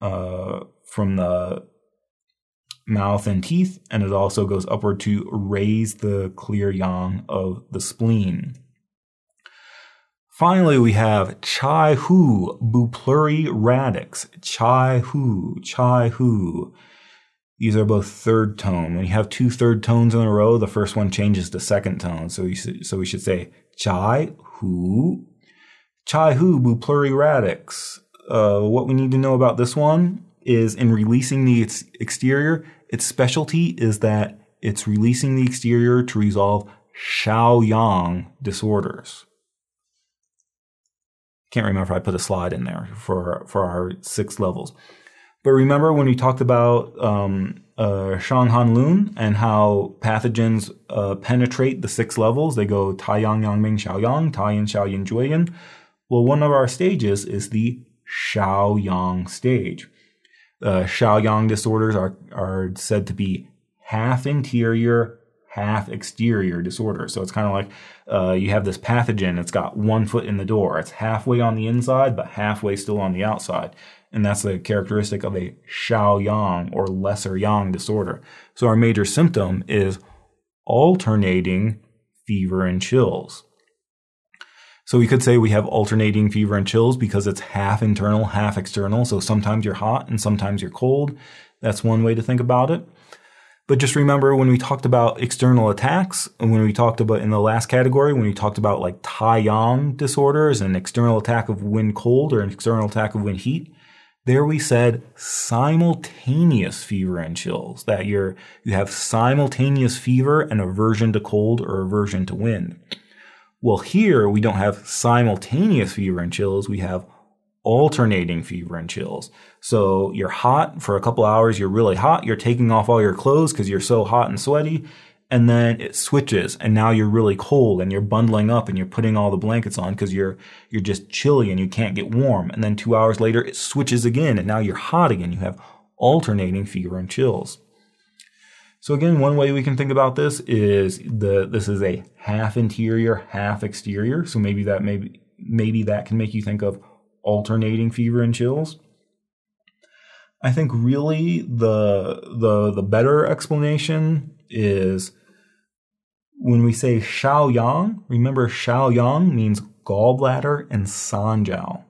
uh, from the mouth and teeth, and it also goes upward to raise the clear yang of the spleen. Finally, we have Chai Hu Bupleuri Radix. Chai Hu, Chai Hu. These are both third tone. When you have two third tones in a row, the first one changes to second tone. So we, so we should say Chai Hu. Chai Hu Bupleuri Radix. Uh, what we need to know about this one is in releasing the exterior, its specialty is that it's releasing the exterior to resolve Shao Yang disorders. Can't remember if I put a slide in there for, for our six levels. But remember when we talked about um, uh, Shang Han Lun and how pathogens uh, penetrate the six levels? They go Tai Yang Yang Ming Shao Yang, Tai Yin Shao Yin Jue Yin. Well, one of our stages is the Shao Yang stage. Uh, Shao Yang disorders are, are said to be half interior, half exterior disorder. So it's kind of like uh, you have this pathogen, it's got one foot in the door. It's halfway on the inside, but halfway still on the outside. And that's the characteristic of a Shao Yang or lesser Yang disorder. So our major symptom is alternating fever and chills. So we could say we have alternating fever and chills because it's half internal, half external. So sometimes you're hot and sometimes you're cold. That's one way to think about it. But just remember when we talked about external attacks, and when we talked about in the last category, when we talked about like Taiyang disorders, an external attack of wind cold or an external attack of wind heat, there we said simultaneous fever and chills, that you're, you have simultaneous fever and aversion to cold or aversion to wind. Well, here we don't have simultaneous fever and chills. We have alternating fever and chills. So you're hot for a couple hours. You're really hot. You're taking off all your clothes because you're so hot and sweaty. And then it switches and now you're really cold and you're bundling up and you're putting all the blankets on because you're, you're just chilly and you can't get warm. And then two hours later it switches again and now you're hot again. You have alternating fever and chills. So again, one way we can think about this is the this is a half interior, half exterior. So maybe that maybe maybe that can make you think of alternating fever and chills. I think really the the the better explanation is when we say Shao Yang, remember Shao Yang means gallbladder and Sanjiao.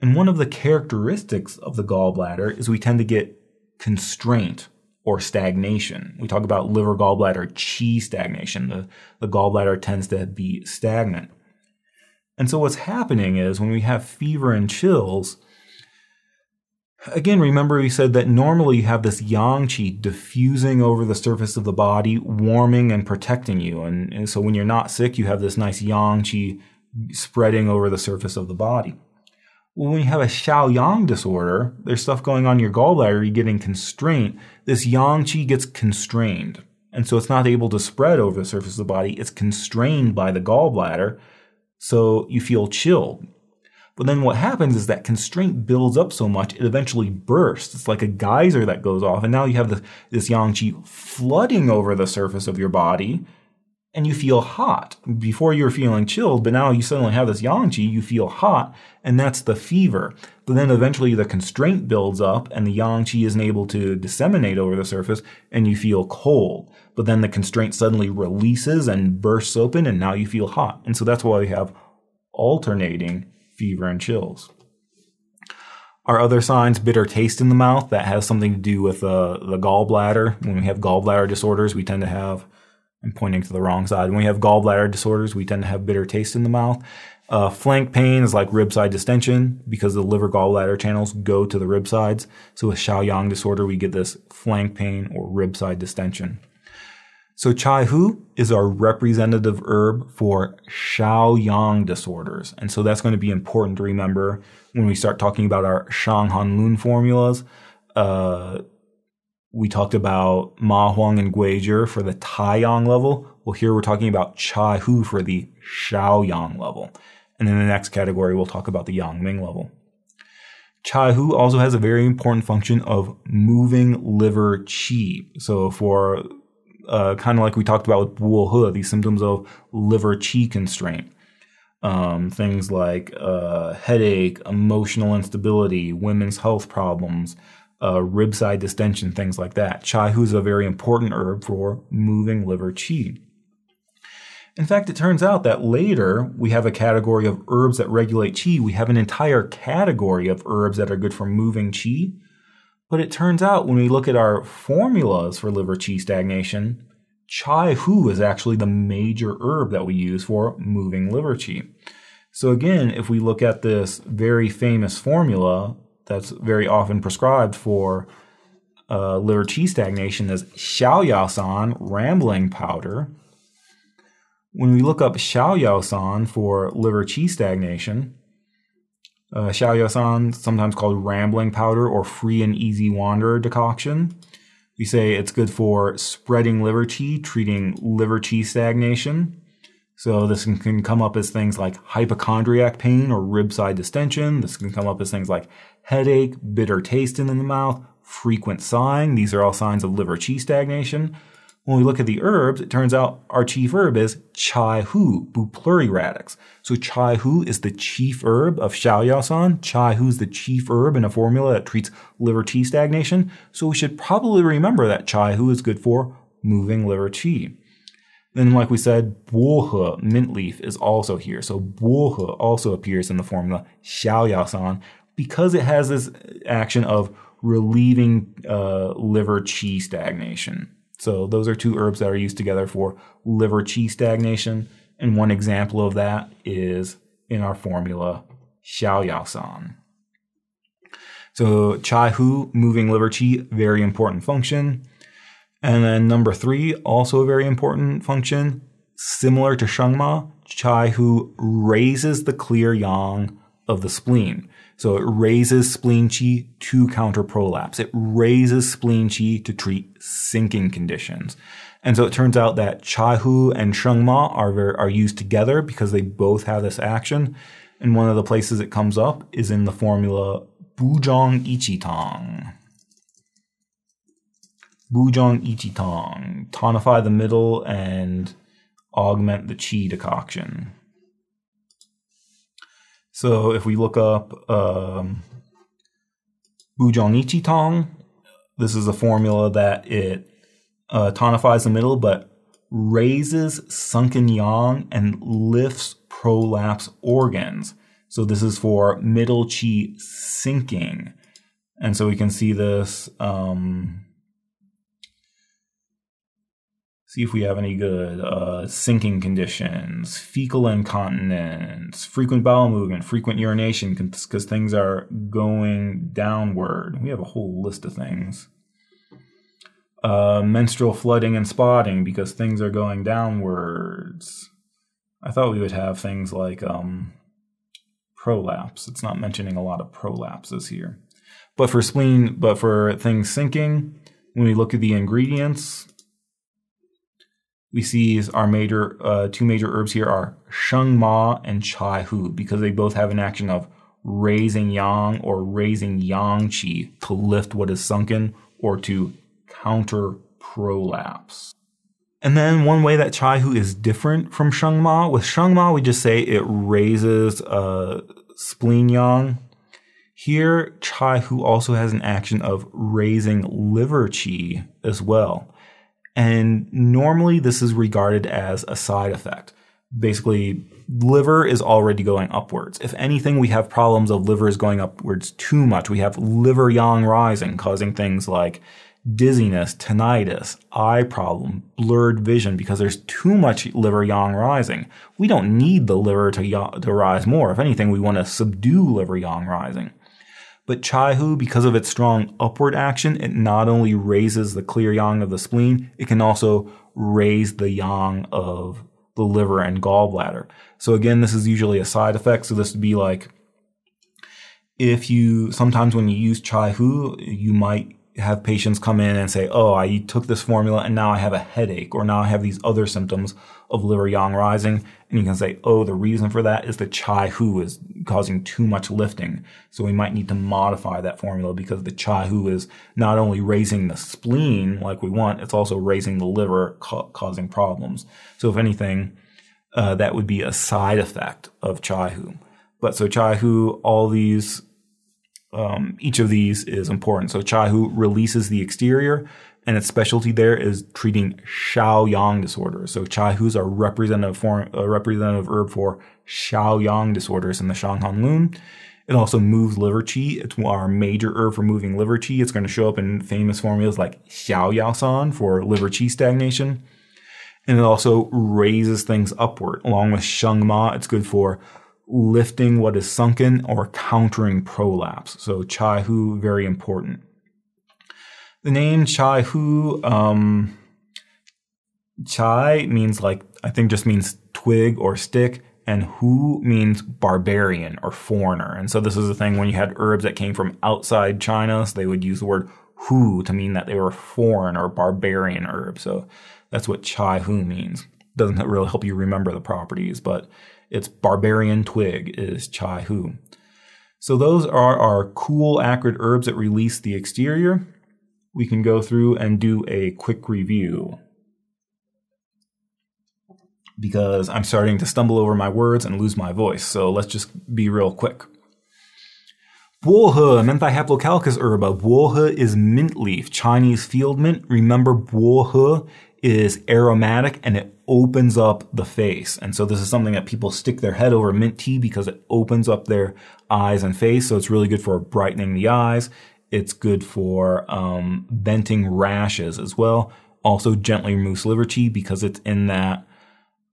And one of the characteristics of the gallbladder is we tend to get constraint or stagnation. We talk about liver gallbladder qi stagnation. The, the gallbladder tends to be stagnant. And so what's happening is when we have fever and chills, again, remember we said that normally you have this yang qi diffusing over the surface of the body, warming and protecting you. And, and so when you're not sick, you have this nice yang qi spreading over the surface of the body. Well, when you have a Shao Yang disorder, there's stuff going on in your gallbladder, you're getting constraint. This Yang Qi gets constrained. And so it's not able to spread over the surface of the body. It's constrained by the gallbladder. So you feel chilled. But then what happens is that constraint builds up so much, it eventually bursts. It's like a geyser that goes off. And now you have this, this Yang Qi flooding over the surface of your body and you feel hot. Before you were feeling chilled, but now you suddenly have this yang qi, you feel hot, and that's the fever. But then eventually the constraint builds up and the yang qi isn't able to disseminate over the surface and you feel cold. But then the constraint suddenly releases and bursts open and now you feel hot. And so that's why we have alternating fever and chills. Our other signs, bitter taste in the mouth, that has something to do with uh, the gallbladder. When we have gallbladder disorders, we tend to have I'm pointing to the wrong side. When we have gallbladder disorders, we tend to have bitter taste in the mouth. Uh, flank pain is like rib side distension because the liver gallbladder channels go to the rib sides. So with Shao Yang disorder, we get this flank pain or rib side distension. So Chai Hu is our representative herb for Shao Yang disorders. And so that's going to be important to remember when we start talking about our Shang Han Lun formulas. Uh, we talked about Ma Huang and Guizhi for the Taiyang level. Well, here we're talking about Chai Hu for the Shaoyang level. And in the next category, we'll talk about the Yang Ming level. Chai Hu also has a very important function of moving liver qi. So for uh, kind of like we talked about with Bohe, these symptoms of liver qi constraint. Um, things like uh, headache, emotional instability, women's health problems, uh, rib side distension, things like that. Chai Hu is a very important herb for moving liver qi. In fact, it turns out that later we have a category of herbs that regulate qi. We have an entire category of herbs that are good for moving qi. But it turns out when we look at our formulas for liver qi stagnation, chai hu is actually the major herb that we use for moving liver qi. So again, if we look at this very famous formula that's very often prescribed for uh, liver qi stagnation as Xiaoyaosan rambling powder. When we look up Xiaoyaosan for liver qi stagnation, uh, Xiaoyaosan, sometimes called rambling powder or free and easy wanderer decoction. We say it's good for spreading liver qi, treating liver qi stagnation. So this can, come up as things like hypochondriac pain or rib side distension. This can come up as things like headache, bitter taste in the mouth, frequent sighing. These are all signs of liver qi stagnation. When we look at the herbs, it turns out our chief herb is chai hu, bupleuroradix. So chai hu is the chief herb of Xiaoyaosan. Chai hu is the chief herb in a formula that treats liver qi stagnation. So we should probably remember that chai hu is good for moving liver qi. Then, like we said, bohe, mint leaf, is also here. So bohe also appears in the formula Xiaoyaosan because it has this action of relieving uh, liver qi stagnation. So those are two herbs that are used together for liver qi stagnation. And one example of that is in our formula Xiaoyaosan. So chai hu, moving liver qi, very important function. And then number three, also a very important function, similar to Shengma, Chai Hu raises the clear yang of the spleen. So it raises spleen qi to counter prolapse. It raises spleen qi to treat sinking conditions. And so it turns out that Chai Hu and Shengma are, very, are used together because they both have this action. And one of the places it comes up is in the formula Buzhong Yiqitang. Buzhong Yiqitang, tonify the middle and augment the qi decoction. So if we look up um, Buzhong Yiqitang, this is a formula that it uh, tonifies the middle but raises sunken yang and lifts prolapse organs. So this is for middle qi sinking. And so we can see this um, See if we have any good uh, sinking conditions, fecal incontinence, frequent bowel movement, frequent urination, because things are going downward. We have a whole list of things. Uh, menstrual flooding and spotting, because things are going downwards. I thought we would have things like um, prolapse. It's not mentioning a lot of prolapses here. But for spleen, but for things sinking, when we look at the ingredients, we see is our major uh, two major herbs here are sheng ma and chai hu because they both have an action of raising yang or raising yang qi to lift what is sunken or to counter prolapse. And then one way that chai hu is different from sheng ma, with sheng ma we just say it raises uh, spleen yang. Here, chai hu also has an action of raising liver qi as well. And normally this is regarded as a side effect. Basically, liver is already going upwards. If anything, we have problems of liver is going upwards too much. We have liver yang rising, causing things like dizziness, tinnitus, eye problem, blurred vision because there's too much liver yang rising. We don't need the liver to, to rise more. If anything, we want to subdue liver yang rising. But chai hu, because of its strong upward action, it not only raises the clear yang of the spleen, it can also raise the yang of the liver and gallbladder. So again, this is usually a side effect. So this would be like if you sometimes when you use chai hu, you might have patients come in and say, "Oh, I took this formula and now I have a headache, or now I have these other symptoms of liver yang rising," and you can say, "Oh, the reason for that is the chai hu is causing too much lifting, so we might need to modify that formula because the chai hu is not only raising the spleen like we want, it's also raising the liver, ca- causing problems. So, if anything, uh, that would be a side effect of chai hu. But so chai hu, all these um, each of these is important. So Chai Hu releases the exterior, and its specialty there is treating Shaoyang disorders. So chai hu's are representative form, a representative herb for Shaoyang disorders in the Shanghan Lun. It also moves liver qi. It's our major herb for moving liver qi. It's going to show up in famous formulas like Xiao San for liver qi stagnation. And it also raises things upward. Along with Sheng Ma, it's good for lifting what is sunken or countering prolapse. So Chai Hu, very important. The name Chai Hu, um, Chai means like, I think just means twig or stick and Hu means barbarian or foreigner. And so this is the thing when you had herbs that came from outside China, so they would use the word Hu to mean that they were foreign or barbarian herbs. So that's what Chai Hu means. Doesn't really help you remember the properties, but its barbarian twig is Chai Hu. So those are our cool acrid herbs that release the exterior. We can go through and do a quick review because I'm starting to stumble over my words and lose my voice. So let's just be real quick. Bohe, Menthae haplocalycis herba. Bohe is mint leaf, Chinese field mint. Remember, bohe is aromatic and it opens up the face. And so this is something that people stick their head over mint tea because it opens up their eyes and face. So it's really good for brightening the eyes. It's good for um, venting rashes as well. Also gently removes liver qi because it's in that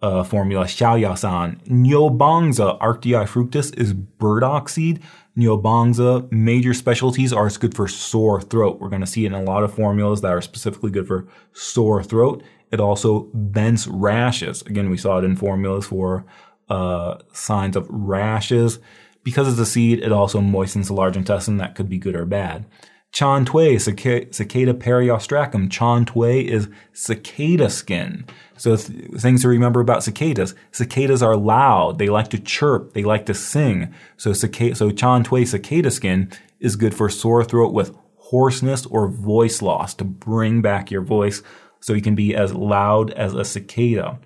uh, formula Xiaoyaosan. Niubangzi arctii fructus is burdock seed. Niubangzi major specialties are it's good for sore throat. We're going to see it in a lot of formulas that are specifically good for sore throat. It also vents rashes. Again, we saw it in formulas for uh, signs of rashes. Because it's a seed, it also moistens the large intestine. That could be good or bad. Chan Tui, Cicadae periostracum. Chan is cicada skin. So th- things to remember about cicadas. Cicadas are loud. They like to chirp. They like to sing. So so Chan cicada skin is good for sore throat with hoarseness or voice loss to bring back your voice so you can be as loud as a cicada.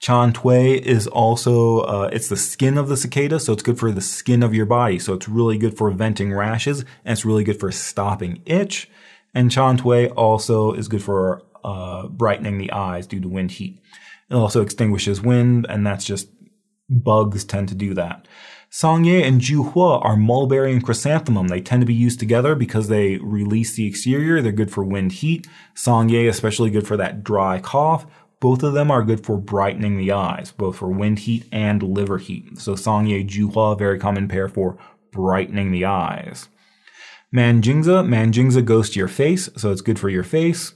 Chan Tui is also, uh, it's the skin of the cicada, so it's good for the skin of your body. So it's really good for venting rashes, and it's really good for stopping itch. And Chan Tui also is good for uh, brightening the eyes due to wind heat. It also extinguishes wind, and that's just bugs tend to do that. Sangye and Juhua are mulberry and chrysanthemum. They tend to be used together because they release the exterior. They're good for wind heat. Sangye especially good for that dry cough. Both of them are good for brightening the eyes, both for wind heat and liver heat. So Sangye Juhua, very common pair for brightening the eyes. Manjingzi, Manjingzi goes to your face, so it's good for your face.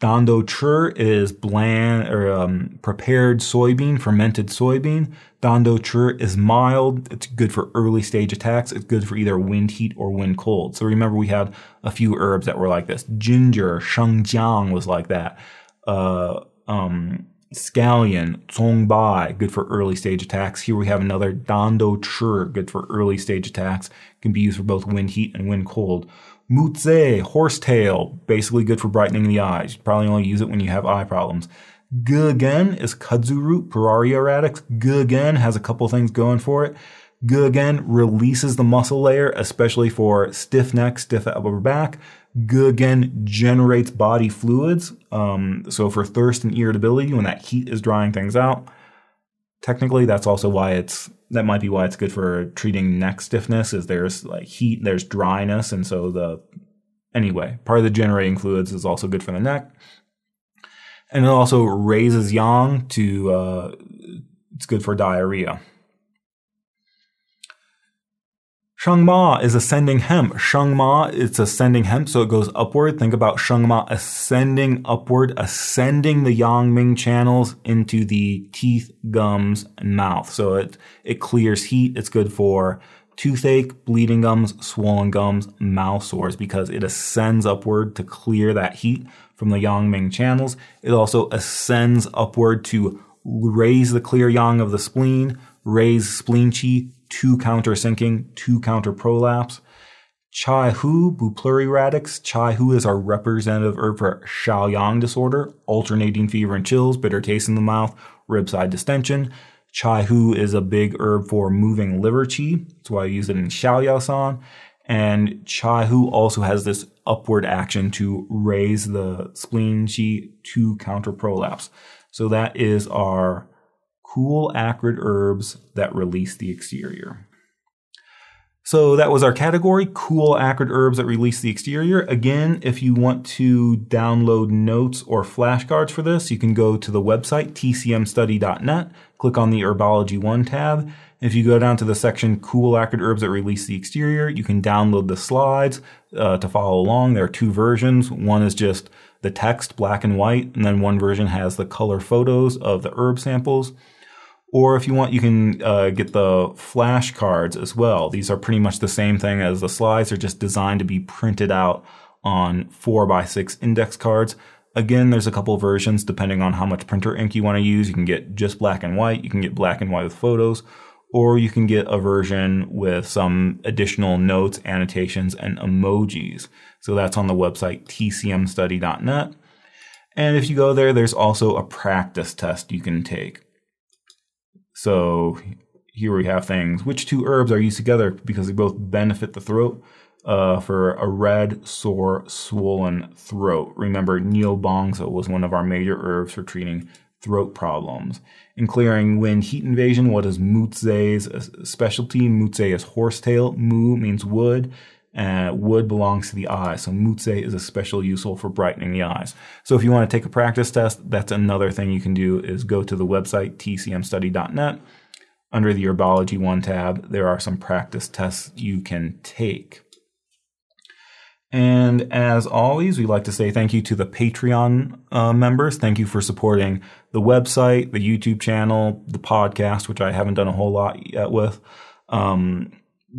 Dan Dou Chi is bland or um, prepared soybean, fermented soybean. Dan Dou Chi is mild. It's good for early stage attacks. It's good for either wind heat or wind cold. So remember, we had a few herbs that were like this. Ginger, Shengjiang was like that. Uh, um, scallion, Congbai, good for early stage attacks. Here we have another Dan Dou Chi, good for early stage attacks. Can be used for both wind heat and wind cold. Muzei, horsetail, basically good for brightening the eyes. You probably only use it when you have eye problems. Gegen is kudzu root, Puerariae radix. Gegen has a couple things going for it. Gegen releases the muscle layer, especially for stiff neck, stiff upper back. Gegen generates body fluids. Um, so for thirst and irritability, when that heat is drying things out, technically that's also why it's that might be why it's good for treating neck stiffness is there's like heat there's dryness and so the anyway part of the generating fluids is also good for the neck. And it also raises yang to uh, it's good for diarrhea Shengma is ascending hemp. Shengma, it's ascending hemp, so it goes upward. Think about Shengma ascending upward, ascending the Yangming channels into the teeth, gums, and mouth. So it, it clears heat. It's good for toothache, bleeding gums, swollen gums, mouth sores because it ascends upward to clear that heat from the Yangming channels. It also ascends upward to raise the clear yang of the spleen, raise spleen qi, two counter sinking, two counter prolapse. Chai Hu, Bupleuri Radix. Chai Hu is our representative herb for Shaoyang disorder, alternating fever and chills, bitter taste in the mouth, rib side distension. Chai Hu is a big herb for moving liver qi. That's why I use it in Xiao Yao San. And Chaihu also has this upward action to raise the spleen chi to counter prolapse. So that is our cool acrid herbs that release the exterior. So that was our category, cool acrid herbs that release the exterior. Again, if you want to download notes or flashcards for this, you can go to the website tcmstudy.net, click on the Herbology 1 tab. If you go down to the section cool acrid herbs that release the exterior, you can download the slides uh, to follow along. There are two versions. One is just the text, black and white, and then one version has the color photos of the herb samples. Or if you want, you can uh, get the flashcards as well. These are pretty much the same thing as the slides. They're just designed to be printed out on four by six index cards. Again, there's a couple versions depending on how much printer ink you want to use. You can get just black and white. You can get black and white with photos, or you can get a version with some additional notes, annotations, and emojis. So that's on the website tcmstudy.net. And if you go there, there's also a practice test you can take. So here we have things. Which two herbs are used together because they both benefit the throat uh, for a red, sore, swollen throat? Remember, Niu Bangzi was one of our major herbs for treating throat problems. In clearing wind heat invasion, what is Muzei's specialty? Muzei is horsetail. Mu means wood. Uh, wood belongs to the eye, so Muzei is especially useful for brightening the eyes. So if you want to take a practice test, that's another thing you can do is go to the website tcmstudy.net. Under the Herbology 1 tab, there are some practice tests you can take. And as always, we'd like to say thank you to the Patreon uh, members. Thank you for supporting the website, the YouTube channel, the podcast, which I haven't done a whole lot yet with. Um,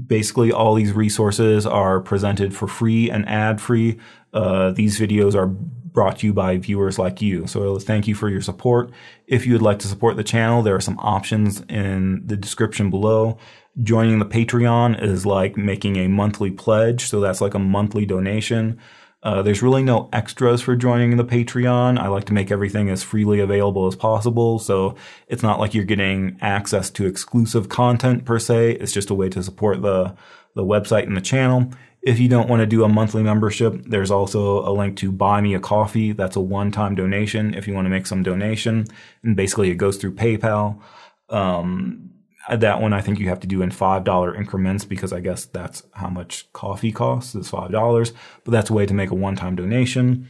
basically all these resources are presented for free and ad free. Uh, these videos are brought to you by viewers like you. So thank you for your support. If you would like to support the channel, there are some options in the description below. Joining the Patreon is like making a monthly pledge. So that's like a monthly donation. Uh, there's really no extras for joining the Patreon. I like to make everything as freely available as possible. So it's not like you're getting access to exclusive content per se. It's just a way to support the, the website and the channel. If you don't want to do a monthly membership, there's also a link to buy me a coffee. That's a one-time donation if you want to make some donation. And basically it goes through PayPal. Um, that one I think you have to do in $5 increments because I guess that's how much coffee costs is $5. But that's a way to make a one time donation.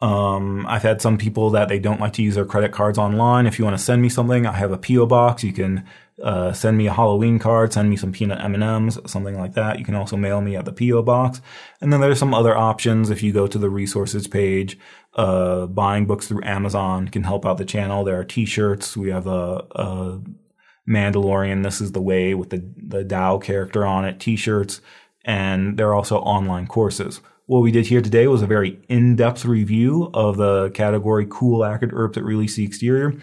Um, I've had some people that they don't like to use their credit cards online. If you want to send me something, I have a PO box. You can uh, send me a Halloween card, send me some peanut M&Ms, something like that. You can also mail me at the PO box. And then there's some other options. If you go to the resources page, uh, buying books through Amazon can help out the channel. There are T-shirts. We have a, a Mandalorian, This is the Way with the, the Dao character on it, t shirts, and there are also online courses. What we did here today was a very in depth review of the category cool acrid herbs that release the exterior.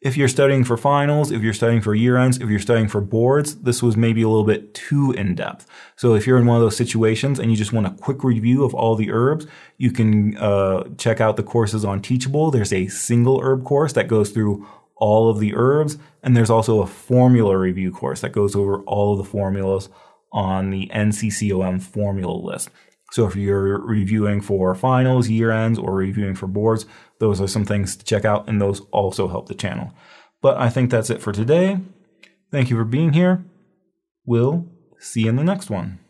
If you're studying for finals, if you're studying for year ends, if you're studying for boards, this was maybe a little bit too in depth. So if you're in one of those situations and you just want a quick review of all the herbs, you can uh, check out the courses on Teachable. There's a single herb course that goes through all of the herbs. And there's also a formula review course that goes over all of the formulas on the NCCAOM formula list. So if you're reviewing for finals, year ends, or reviewing for boards, those are some things to check out, and those also help the channel. But I think that's it for today. Thank you for being here. We'll see you in the next one.